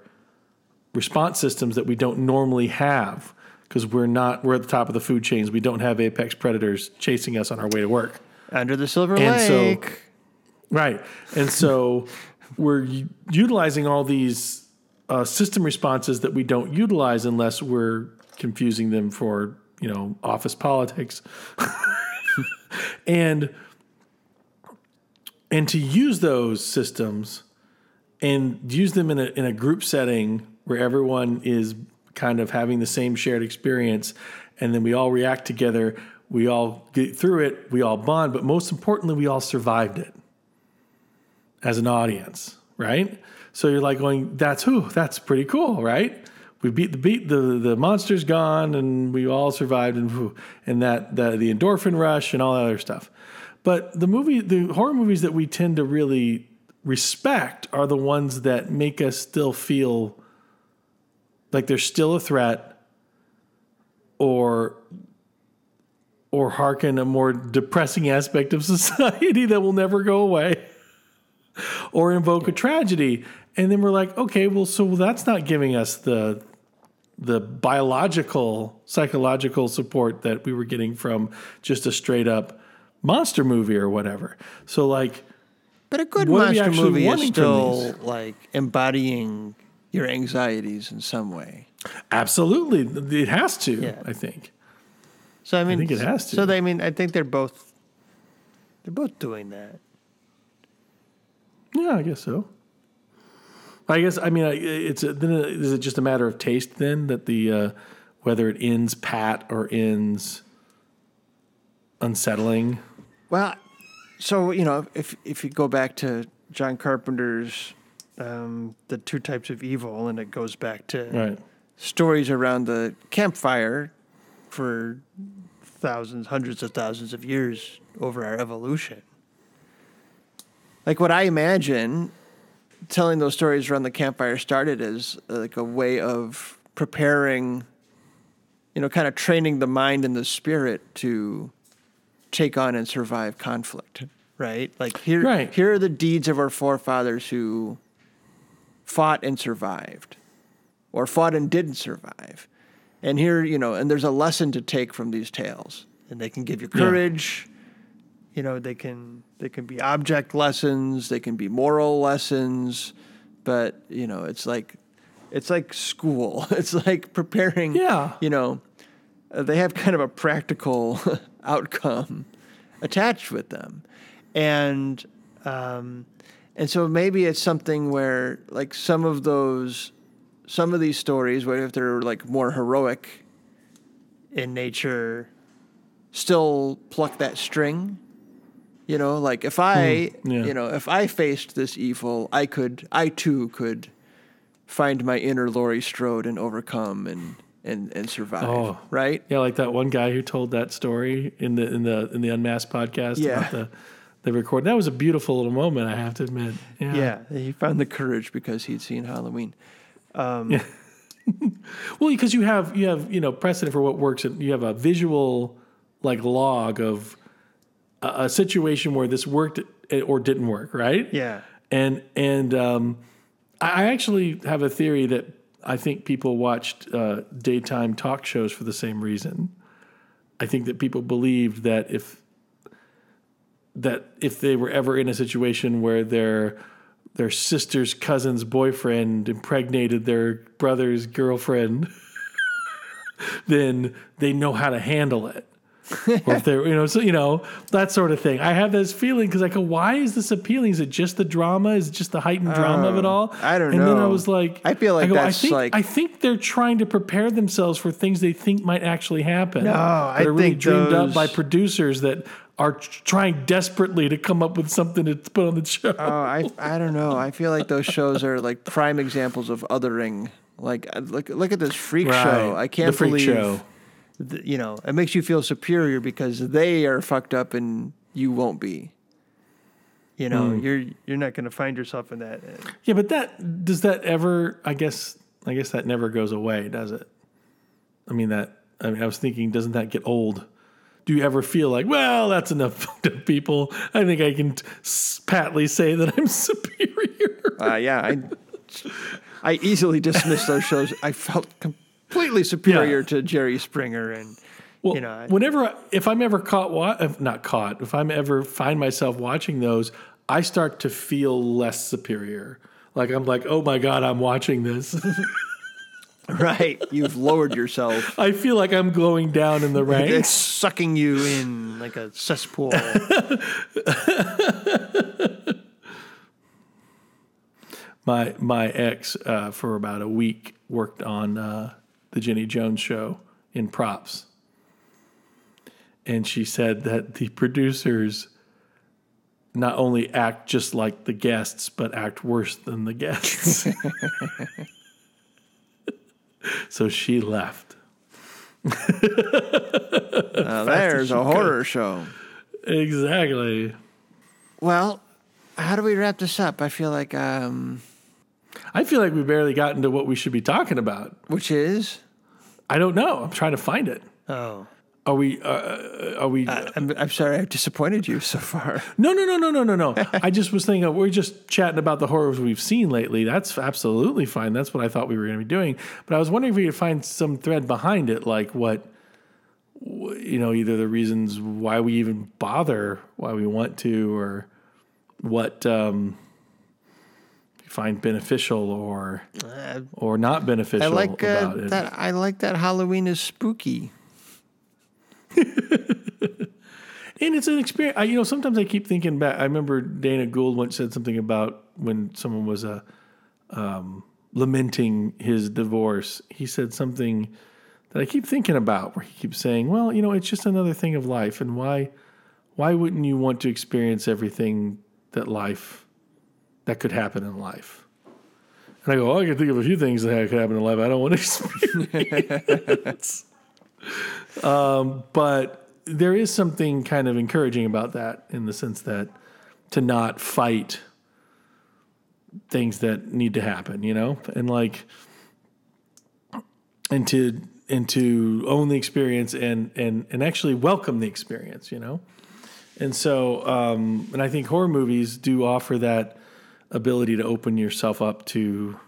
response systems that we don't normally have because we're not we're at the top of the food chains. We don't have apex predators chasing us on our way to work. Under the Silver And so- Lake. right. And so we're utilizing all these uh, system responses that we don't utilize unless we're confusing them for you know office politics. And and to use those systems and use them in a in a group setting where everyone is kind of having the same shared experience and then we all react together we all get through it we all bond but most importantly we all survived it as an audience right? So you're like going that's who that's pretty cool right? We beat the beat the the monster's gone and we all survived and and that the, the endorphin rush and all that other stuff but the movie the horror movies that we tend to really respect are the ones that make us still feel like there's still a threat or or hearken a more depressing aspect of society that will never go away or invoke a tragedy. And then we're like okay well so that's not giving us the the biological psychological support that we were getting from just a straight up monster movie or whatever so like But a good What are we monster movie is still like embodying your anxieties in some way. absolutely it has to Yeah. i think So I mean, I think it has to. So they, I mean, I think they're both they're both doing that. Yeah, I guess so. I guess I mean it's a, then is it just a matter of taste then that the uh, whether it ends pat or ends unsettling. Well, so you know, if if you go back to John Carpenter's um, the two types of evil, and it goes back to Right. stories around the campfire for thousands, hundreds of thousands of years over our evolution. Like what I imagine telling those stories around the campfire started as uh, like a way of preparing, you know, kind of training the mind and the spirit to take on and survive conflict, right? Like here, Right. here are the deeds of our forefathers who fought and survived or fought and didn't survive. And here, you know, and there's a lesson to take from these tales. And they can give you Yeah. courage. You know, they can they can be object lessons, they can be moral lessons, but you know, it's like it's like school. It's like preparing Yeah. you know, they have kind of a practical outcome attached with them, and um, and so maybe it's something where like some of those, some of these stories, where if they're like more heroic in nature, still pluck that string. You know, like if I, yeah. you know, if I faced this evil, I could, I too could find my inner Laurie Strode and overcome and and and survive. Oh. Right? Yeah, like that one guy who told that story in the in the in the Unmasked podcast Yeah. about the the record. That was a beautiful little moment, I have to admit. Yeah. Yeah, he found the courage because he'd seen Halloween. yeah Well, because you have you have you know precedent for what works, and you have a visual like log of a, a situation where this worked or didn't work, right? Yeah. and and um, I actually have a theory that I think people watched uh, daytime talk shows for the same reason. I think that people believed that if that if they were ever in a situation where their their sister's cousin's boyfriend impregnated their brother's girlfriend, then they know how to handle it. Or if they're, you know, so you know that sort of thing. I have this feeling because I go, why is this appealing? Is it just the drama? Is it just the heightened drama of it all? Oh, I don't and then I was like, I feel like go, that's I think, like- I think they're trying to prepare themselves for things they think might actually happen. No, I are really think dreamed up by producers that are trying desperately to come up with something to put on the show. Oh, I I don't know. I feel like those shows are like prime examples of othering. Like uh, look look at this freak show. I can't The freak believe show. You know, it makes you feel superior because they are fucked up and you won't be. You know, Hmm. you're you're not going to find yourself in that. Yeah, but that does that ever? I guess I guess that never goes away, does it? I mean that. I mean, I was thinking, doesn't that get old? Do you ever feel like, well, that's enough fucked up people? I think I can t- patly say that I'm superior. Uh, yeah, I I easily dismissed those shows. I felt completely superior Yeah. to Jerry Springer and Well, you know, I- whenever I- if I'm ever caught, wa- not caught, if I'm ever find myself watching those, I start to feel less superior. Like I'm like, oh my god, I'm watching this. right, you've lowered yourself. I feel like I'm going down in the It's ranks. sucking you in like a cesspool. my my ex uh, for about a week worked on uh, the Jenny Jones show in props, and she said that the producers not only act just like the guests, but act worse than the guests. so she left. Now, there's a horror show. Exactly. Well, how do we wrap this up? I feel like, um, I feel like we barely got into what we should be talking about. which is? I don't know. I'm trying to find it. Oh, Are we? Uh, are we? I'm, I'm sorry I've disappointed you so far. No, no, no, no, no, no, no. I just was thinking we're just chatting about the horrors we've seen lately. That's absolutely fine. That's what I thought we were going to be doing. But I was wondering if we could find some thread behind it, like what, you know, either the reasons why we even bother, why we want to, or what um, find beneficial or or not beneficial I like uh, about it. that. I like that Halloween is spooky. And it's an experience. I, you know, sometimes I keep thinking back. I remember Dana Gould once said something about when someone was uh, um, lamenting his divorce. He said something that I keep thinking about, where he keeps saying, "Well, you know, it's just another thing of life, and why, why wouldn't you want to experience everything that life, that could happen in life?" And I go, "Oh, I can think of a few things that could happen in life I don't want to experience." um, but there is something kind of encouraging about that in the sense that to not fight things that need to happen, you know, and like, and to and to own the experience and and and actually welcome the experience, you know. And so, um, and I think horror movies do offer that ability to open yourself up to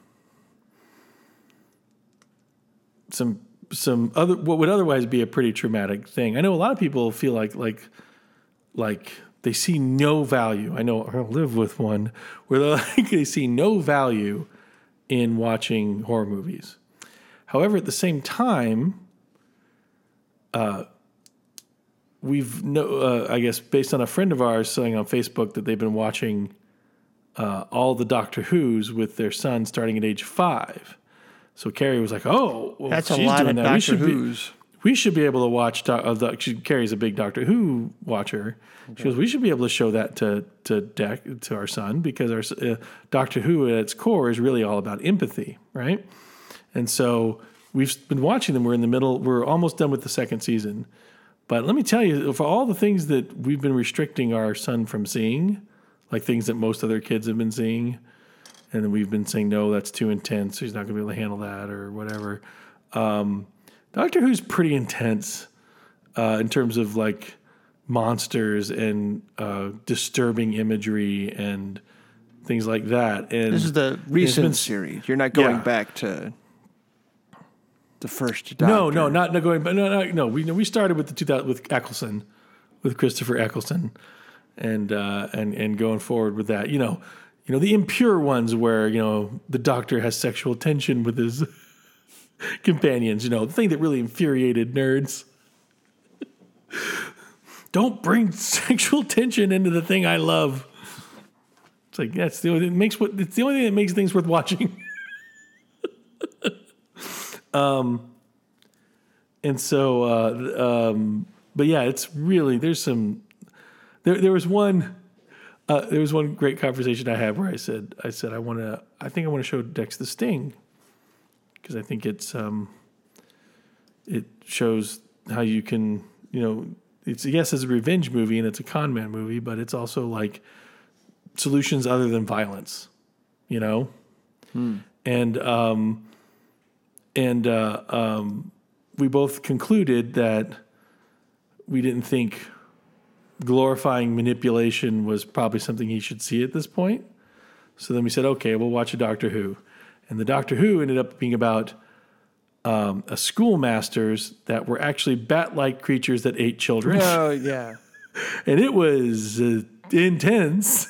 some some other what would otherwise be a pretty traumatic thing. I know a lot of people feel like like like they see no value. I know I live with one where they're like they see no value in watching horror movies. However, at the same time, uh, we've no uh, I guess based on a friend of ours saying on Facebook that they've been watching uh, all the Doctor Who's with their son starting at age five. So Carrie was like, "Oh, well, That's a she's lot doing of that. We Doctor should be- Who's. we should be able to watch. Uh, the, she carries a big Doctor Who watcher. She goes, we should be able to show that to to Deck to our son because our uh, Doctor Who at its core is really all about empathy, right? And so we've been watching them. We're in the middle. We're almost done with the second season. But let me tell you, for all the things that we've been restricting our son from seeing, like things that most other kids have been seeing, and then we've been saying no, that's too intense. He's not going to be able to handle that or whatever. Um, Doctor Who's pretty intense uh, in terms of like monsters and uh, disturbing imagery and things like that. And This is the recent been- series. You're not going Yeah. back to the first Doctor. No, no, not, not going. But no, no, no. We we started with the 2000 with Eccleston, with Christopher Eccleston, and uh, and and going forward with that. You know, you know the impure ones where you know the Doctor has sexual tension with his companions. You know, the thing that really infuriated nerds. Don't bring sexual tension into the thing I love. It's like that's the only it makes what it's the only thing that makes things worth watching. um, and so uh, um, but yeah it's really there's some there, there was one uh, there was one great conversation i had where i said i said i want to i think i want to show dex the sting. Because i think it's um it shows how you can you know it's yes it's a revenge movie and it's a con man movie but it's also like solutions other than violence you know? And um and uh, um, we both concluded that we didn't think glorifying manipulation was probably something he should see at this point. So then we said, okay, we'll watch a Doctor Who, and the Doctor Who ended up being about um, a schoolmasters that were actually bat-like creatures that ate children, Oh, yeah. and it was uh, intense.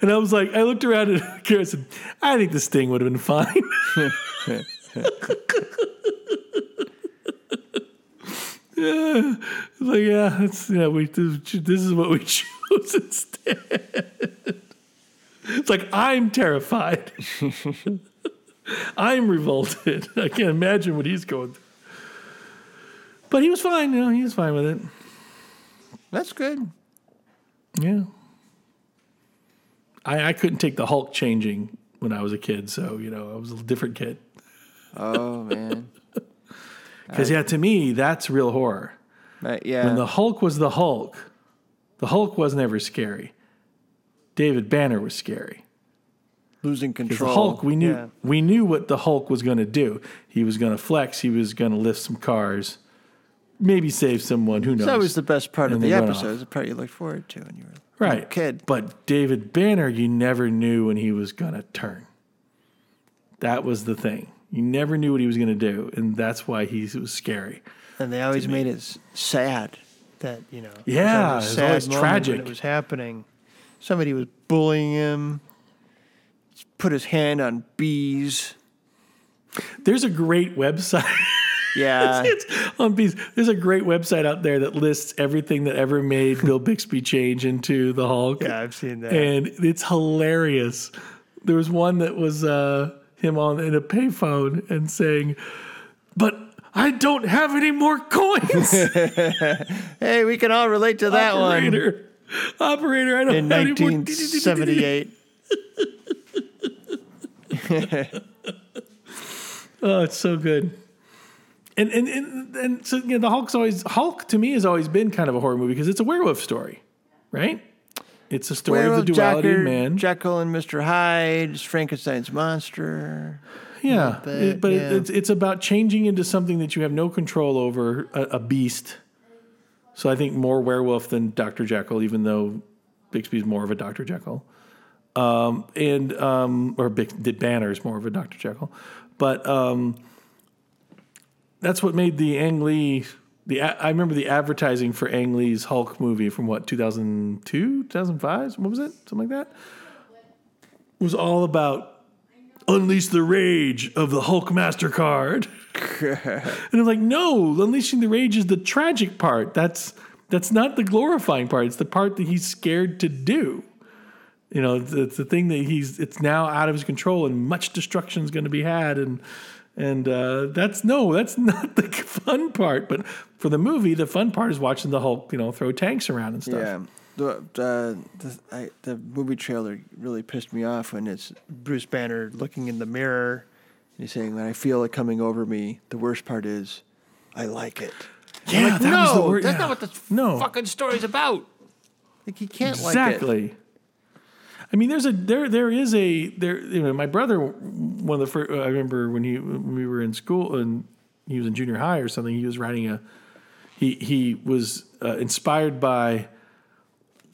And I was like, I looked around at Kara and said, I think this thing would have been fine. yeah, it's like yeah, that's yeah. We this is what we chose instead. It's like I'm terrified. I'm revolted. I can't imagine what he's going through. But he was fine. You know, he was fine with it. That's good. Yeah. I, I couldn't take the Hulk changing when I was a kid, so you know I was a different kid. Oh, man. Because yeah, to me that's real horror. Uh, yeah. When the Hulk was the Hulk, the Hulk wasn't ever scary. David Banner was scary. Losing control. The Hulk, we knew Yeah. we knew what the Hulk was going to do. He was going to flex. He was going to lift some cars, maybe save someone. Who knows? That was the best part of the episode. off. The part you looked forward to when you were a right, kid. But David Banner, you never knew when he was going to turn. That was the thing. You never knew what he was going to do, and that's why he was scary. And they always made it sad that, you know. it was Yeah, it was sad always tragic. It was happening. Somebody was bullying him, put his hand on bees. There's a great website. Yeah. it's on bees. There's a great website out there that lists everything that ever made Bill Bixby change into the Hulk. yeah, I've seen that. and it's hilarious. There was one that was uh, him on in a payphone and saying, "But I don't have any more coins." hey, we can all relate to that one. operator, operator, I don't In have any more. 1978. Oh, it's so good. And and and, and so you know, the Hulk's always Hulk to me has always been kind of a horror movie because it's a werewolf story, right? It's a story Werewolf of the duality of man. Jekyll and Mr. Hyde, Frankenstein's monster. Yeah, it- but yeah. It, it's it's about changing into something that you have no control over, a, a beast. So I think more werewolf than Doctor Jekyll, even though Bixby's more of a Doctor Jekyll, um, and um, or Bix, Banner's more of a Doctor Jekyll, but um, that's what made the Ang Lee. The a- I remember the advertising for Ang Lee's Hulk movie from what 2002, 2005, what was it? Something like that. It was all about unleash the rage of the Hulk Mastercard. and I'm like, no, unleashing the rage is the tragic part. That's that's not the glorifying part. It's the part that he's scared to do. You know, it's, it's the thing that he's. It's now out of his control, and much destruction is going to be had, and and uh, that's no, that's not the fun part. But for the movie, the fun part is watching the Hulk, you know, throw tanks around and stuff. Yeah. The, the, the, I, the movie trailer really pissed me off when it's Bruce Banner looking in the mirror and he's saying, When I feel it coming over me, the worst part is I like it. Yeah, like, that no, was the word. that's yeah. not what the No. fucking story's about. Like, he can't like it. exactly. I mean, there's a there there is a there. You know, my brother, one of the first. I remember when he when we were in school and he was in junior high or something. He was writing a. He he was uh, inspired by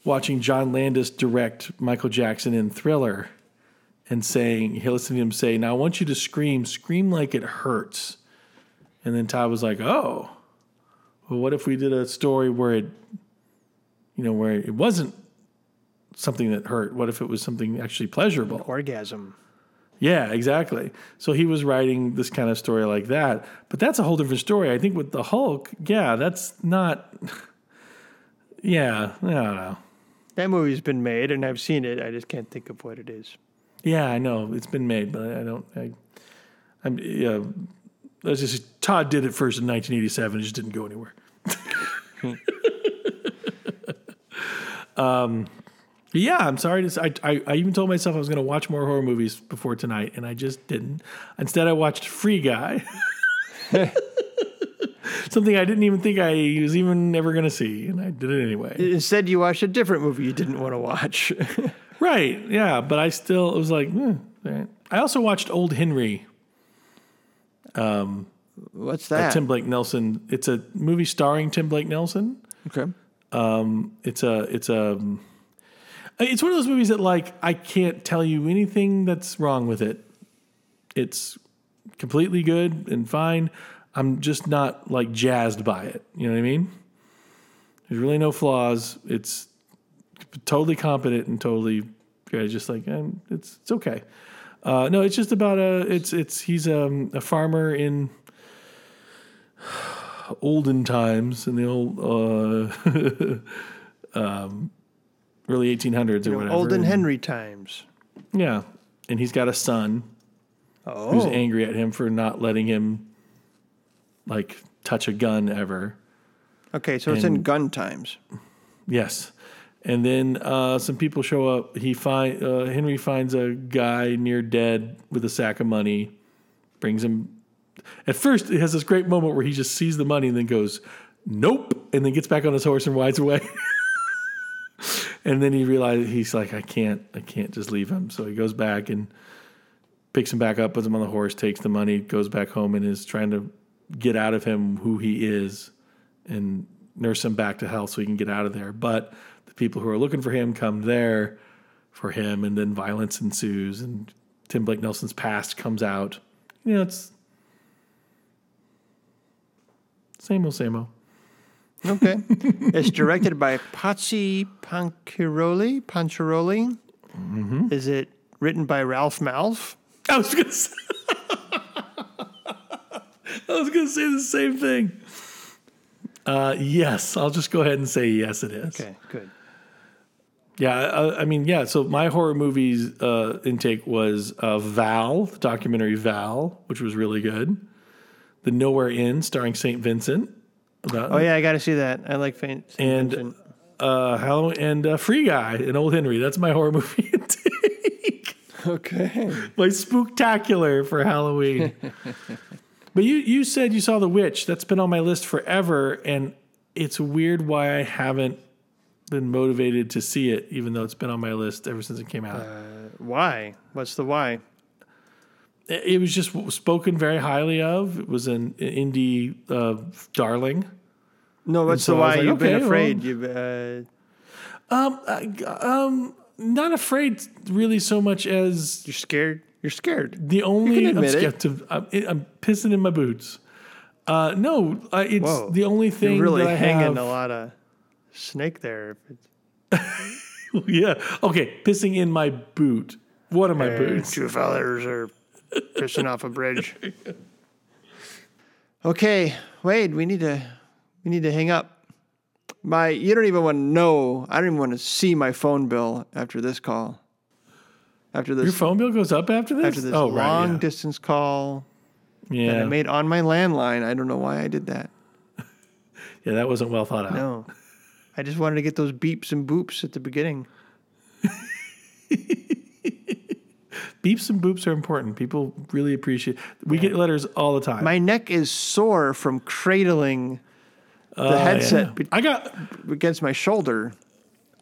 watching John Landis direct Michael Jackson in Thriller, and saying he listened to him say, "Now I want you to scream, scream like it hurts." And then Todd was like, "Oh, well, what if we did a story where it, you know, where it wasn't something that hurt? What if it was something actually pleasurable?" Orgasm. Yeah, exactly. So he was writing this kind of story like that, but that's a whole different story. I think with the Hulk, yeah, that's not. Yeah, I don't know. That movie's been made and I've seen it. I just can't think of what it is. Yeah, I know it's been made, but I don't. I, I'm yeah. That's just Todd did it first in 1987. It just didn't go anywhere. um, yeah, I'm sorry to. Say, I, I I even told myself I was going to watch more horror movies before tonight, and I just didn't. Instead, I watched Free Guy. Something I didn't even think I was even ever going to see, and I did it anyway. Instead, you watched a different movie you didn't want to watch. Right. Yeah. But I still, it was like, hmm, right. I also watched Old Henry, What's that? Tim Blake Nelson. It's a movie starring Tim Blake Nelson. okay. It's a, it's a, it's one of those movies that like, I can't tell you anything that's wrong with it. It's completely good and fine. I'm just not like jazzed by it. You know what I mean? There's really no flaws. It's totally competent and totally yeah, just like um, it's it's okay. Uh, no, it's just about a it's it's he's um, a farmer in olden times in the old uh, um, early 1800s or whatever. Olden Henry times. Yeah, and he's got a son Oh. who's angry at him for not letting him like touch a gun ever. Okay, so it's in gun times. Yes. And then uh, some people show up. He find uh, Henry finds a guy near dead with a sack of money, brings him. At first, it has this great moment where he just sees the money and then goes, "Nope," and then gets back on his horse and rides away. and then he realizes he's like, "I can't, I can't just leave him." So he goes back and picks him back up, puts him on the horse, takes the money, goes back home, and is trying to get out of him who he is and nurse him back to health so he can get out of there. But the people who are looking for him come there for him, and then violence ensues, and Tim Blake Nelson's past comes out. You know, it's same old, same old. Okay. it's directed by Potsy Ponciroli. Ponciroli. Mm-hmm. Is it written by Ralph Malph? I was gonna say, I was gonna say the same thing. Uh, yes, I'll just go ahead and say yes, it is. Okay, good. Yeah, I, I mean, yeah. So my horror movies uh, intake was uh, Val, the documentary Val, which was really good. The Nowhere Inn, starring Saint Vincent. About Oh yeah, I got to see that. I like Faint. and Vincent. uh, Halloween and uh, Free Guy and Old Henry. That's my horror movie intake. okay. my spooktacular for Halloween. but you you said you saw The Witch. That's been on my list forever, and it's weird why I haven't been motivated to see it, even though it's been on my list ever since it came out. Why? What's the why? It was just spoken very highly of. It was an indie uh, darling. No, what's so the I was why? like, You've been afraid. well- You've uh, Um, I- um, not afraid really so much as you're scared. You're scared. the only. I'm, admit it. to- I'm, I'm pissing in my boots. Uh, no, uh, it's Whoa. the only thing You're really hanging have. a lot of snake there. Yeah. Okay. Pissing in my boot. One of my boots. two fellers are pissing off a bridge. Okay, Wade, we need to we need to hang up. My you don't even want to know. I don't even want to see my phone bill after this call. after this, Your phone bill goes up after this. after this oh, long right. distance call Yeah, that. I made on my landline. I don't know why I did that. yeah, that wasn't well thought out. No, I just wanted to get those beeps and boops at the beginning. Beeps and boops are important. People really appreciate. We get letters all the time. My neck is sore from cradling the Oh, headset yeah. be- I got against my shoulder.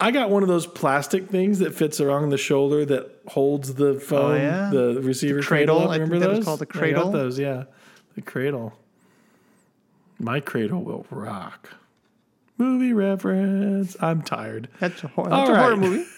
I got one of those plastic things that fits around the shoulder that holds the oh, phone, Oh, yeah? the receiver cradle, cradle. I think Remember that was those? called the cradle. those, yeah, the cradle. My cradle will rock. Movie reference. I'm tired. That's a, that's All a horror movie.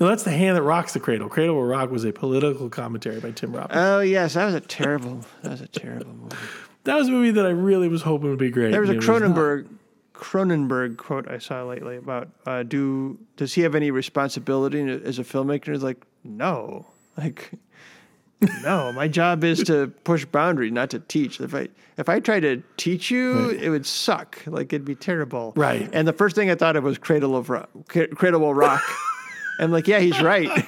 no, that's the hand that rocks the cradle. Cradle will rock was a political commentary by Tim Robbins. Oh yes, that was a terrible. That was a terrible movie. that was a movie that I really was hoping would be great. There was a. Cronenberg Cronenberg quote I saw lately about uh, do does he have any responsibility as a filmmaker? It's like no, like no. My job is to push boundaries, not to teach. If I if I try to teach you, Right. it would suck. Like it'd be terrible. Right. And the first thing I thought of was Cradle of Rock. Cradle will Rock. I'm like, yeah, he's right.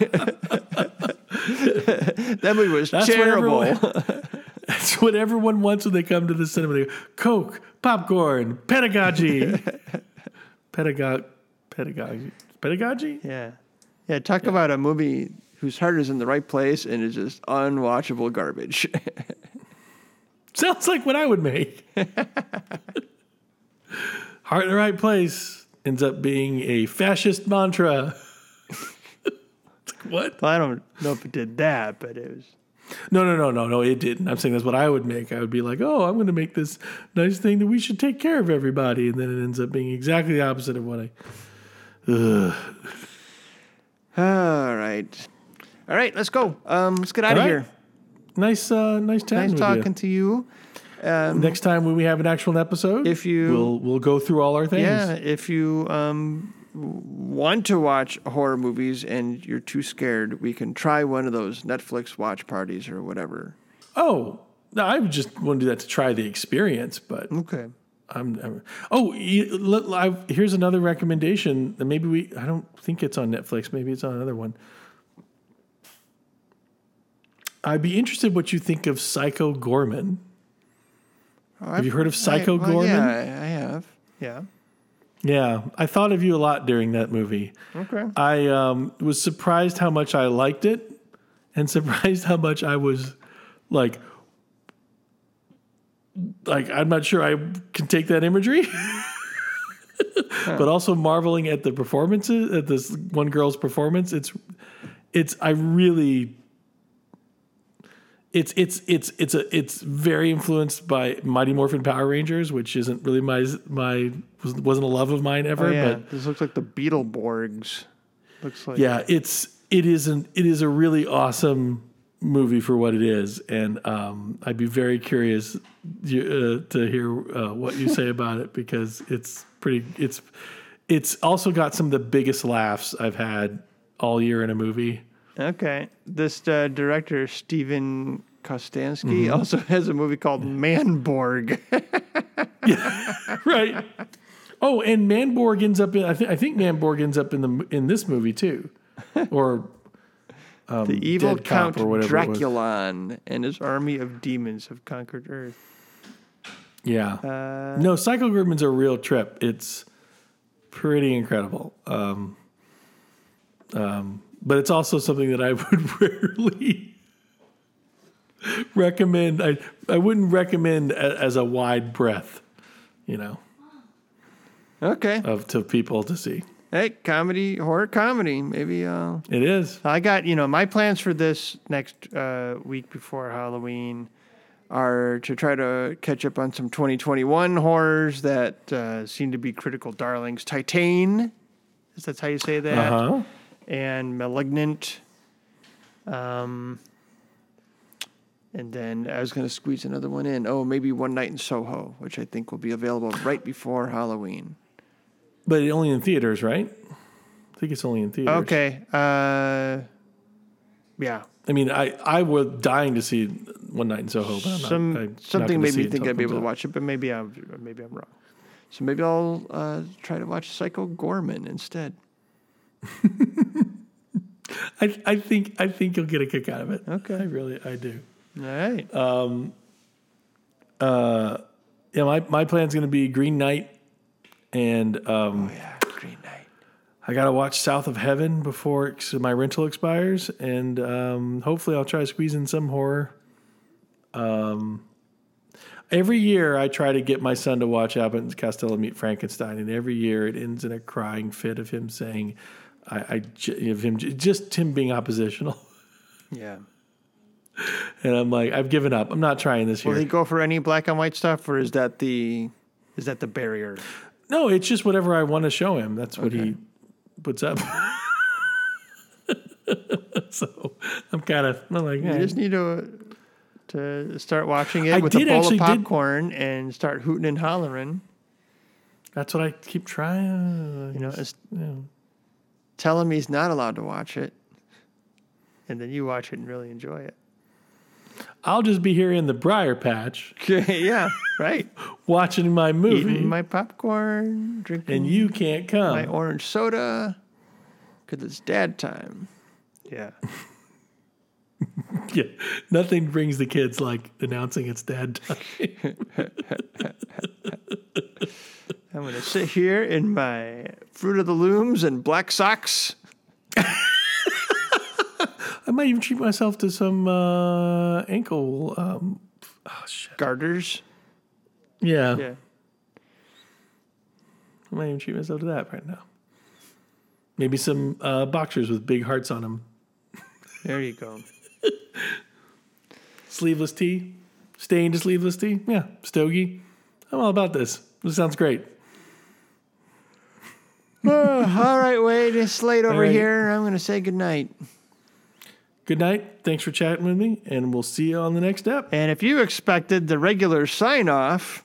that movie was That's what terrible. everyone- That's what everyone wants when they come to the cinema. They go, Coke, popcorn, pedagogy. Pedagog, pedagogy. Pedagogy? Yeah. Yeah, talk about a movie whose heart is in the right place and is just unwatchable garbage. Sounds like what I would make. Heart in the right place ends up being a fascist mantra. What? well, I don't know if it did that, but it was. No, no, no, no, no, it didn't. I'm saying that's what I would make. I would be like, oh, I'm going to make this nice thing that we should take care of everybody. And then it ends up being exactly the opposite of what I. Ugh. All right. All right, let's go. Um, let's get out All of right. here. Nice, uh, nice chatting Nice talking you. to you. Next time when we have an actual episode, If you- we'll we'll go through all our things. Yeah, if you um, want to watch horror movies and you're too scared, we can try one of those Netflix watch parties or whatever. Oh, no, I just want to do that to try the experience, but Okay. I'm, I'm oh, you- look, I've, here's another recommendation. that Maybe we I don't think it's on Netflix. Maybe it's on another one. I'd be interested what you think of Psycho Goreman. Oh, have you heard of Psycho Goreman? Yeah, I, I have. Yeah. Yeah, I thought of you a lot during that movie. Okay. I um, was surprised how much I liked it, and surprised how much I was like, like I'm not sure I can take that imagery, but also marveling at the performances at this one girl's performance. It's, it's I really. It's it's it's it's a it's very influenced by Mighty Morphin Power Rangers, which isn't really my my was- wasn't a love of mine ever. Oh, yeah. But This looks like the Beetleborgs. Looks like. yeah, it's it is an it is a really awesome movie for what it is, and um, I'd be very curious you, uh, to hear uh, what you say about it because it's pretty. It's it's also got some of the biggest laughs I've had all year in a movie. Okay. This uh, director, Steven Kostanski, Mm-hmm. also has a movie called Manborg. right. Oh, and Manborg ends up in. I think I think Manborg ends up in the in this movie too, or um, the evil Dead Cop Count or whatever. Draculon and his army of demons have conquered Earth. Yeah. Uh, no, Psycho Goreman's a real trip. It's pretty incredible. Um, um, but it's also something that I would rarely recommend. I I wouldn't recommend a, as a wide breadth, you know, Okay. of to people to see. Hey, comedy, horror comedy. Maybe uh, It is. I got, you know, my plans for this next uh, week before Halloween are to try to catch up on some 2021 horrors that uh, seem to be critical darlings. Titane, is that's how you say that? Uh huh. And Malignant. Um, and then I was going to squeeze another one in. Oh, maybe One Night in Soho, which I think will be available right before Halloween. But only in theaters, right? I think it's only in theaters. Okay. Uh, yeah. I mean, I I was dying to see One Night in Soho, but I'm not, I'm something gonna made me think I'd be able to watch it, but maybe I'm maybe I'm wrong. So maybe I'll uh, try to watch Psycho Goreman instead. I, I think I think you'll get a kick out of it. Okay. I really I do. All right. Yeah, my my plan's gonna be Green Knight, and um, oh yeah, Green Knight. I gotta watch South of Heaven before my rental expires, and um, hopefully I'll try to squeeze in some horror. Um, every year I try to get my son to watch Abbott and Costello Meet Frankenstein, and every year it ends in a crying fit of him saying, "I, I of him just him being oppositional." Yeah. And I'm like, I've given up. I'm not trying this Will year. he go for any black and white stuff, or is that the is that the barrier? no, it's just whatever I want to show him. That's what he puts up. so I'm kind of I'm like, You eh. just need to to start watching it I with a bowl of actually did- popcorn and start hooting and hollering. that's what I keep trying. You know, it's, Yeah. Tell him he's not allowed to watch it, and then you watch it and really enjoy it. I'll just be here in the briar patch yeah, right. watching my movie, Eating my popcorn, drinking and you can't come. my orange soda, because it's dad time. Yeah. Yeah, nothing brings the kids like announcing it's dad time. I'm going to sit here in my Fruit of the Looms and black socks. I might even treat myself to some uh, ankle. Um, oh shit! Garters. Yeah, Yeah. I might even treat myself to that right now. Maybe some uh, boxers with big hearts on them. There you go. Sleeveless tee, stained sleeveless tee. Yeah, stogie. I'm all about this. This sounds great. All right, Wade. It's late over right. here. I'm going to say goodnight. Good night. Thanks for chatting with me, and we'll see you on the next step. And if you expected the regular sign off,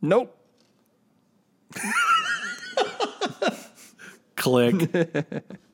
nope. Click.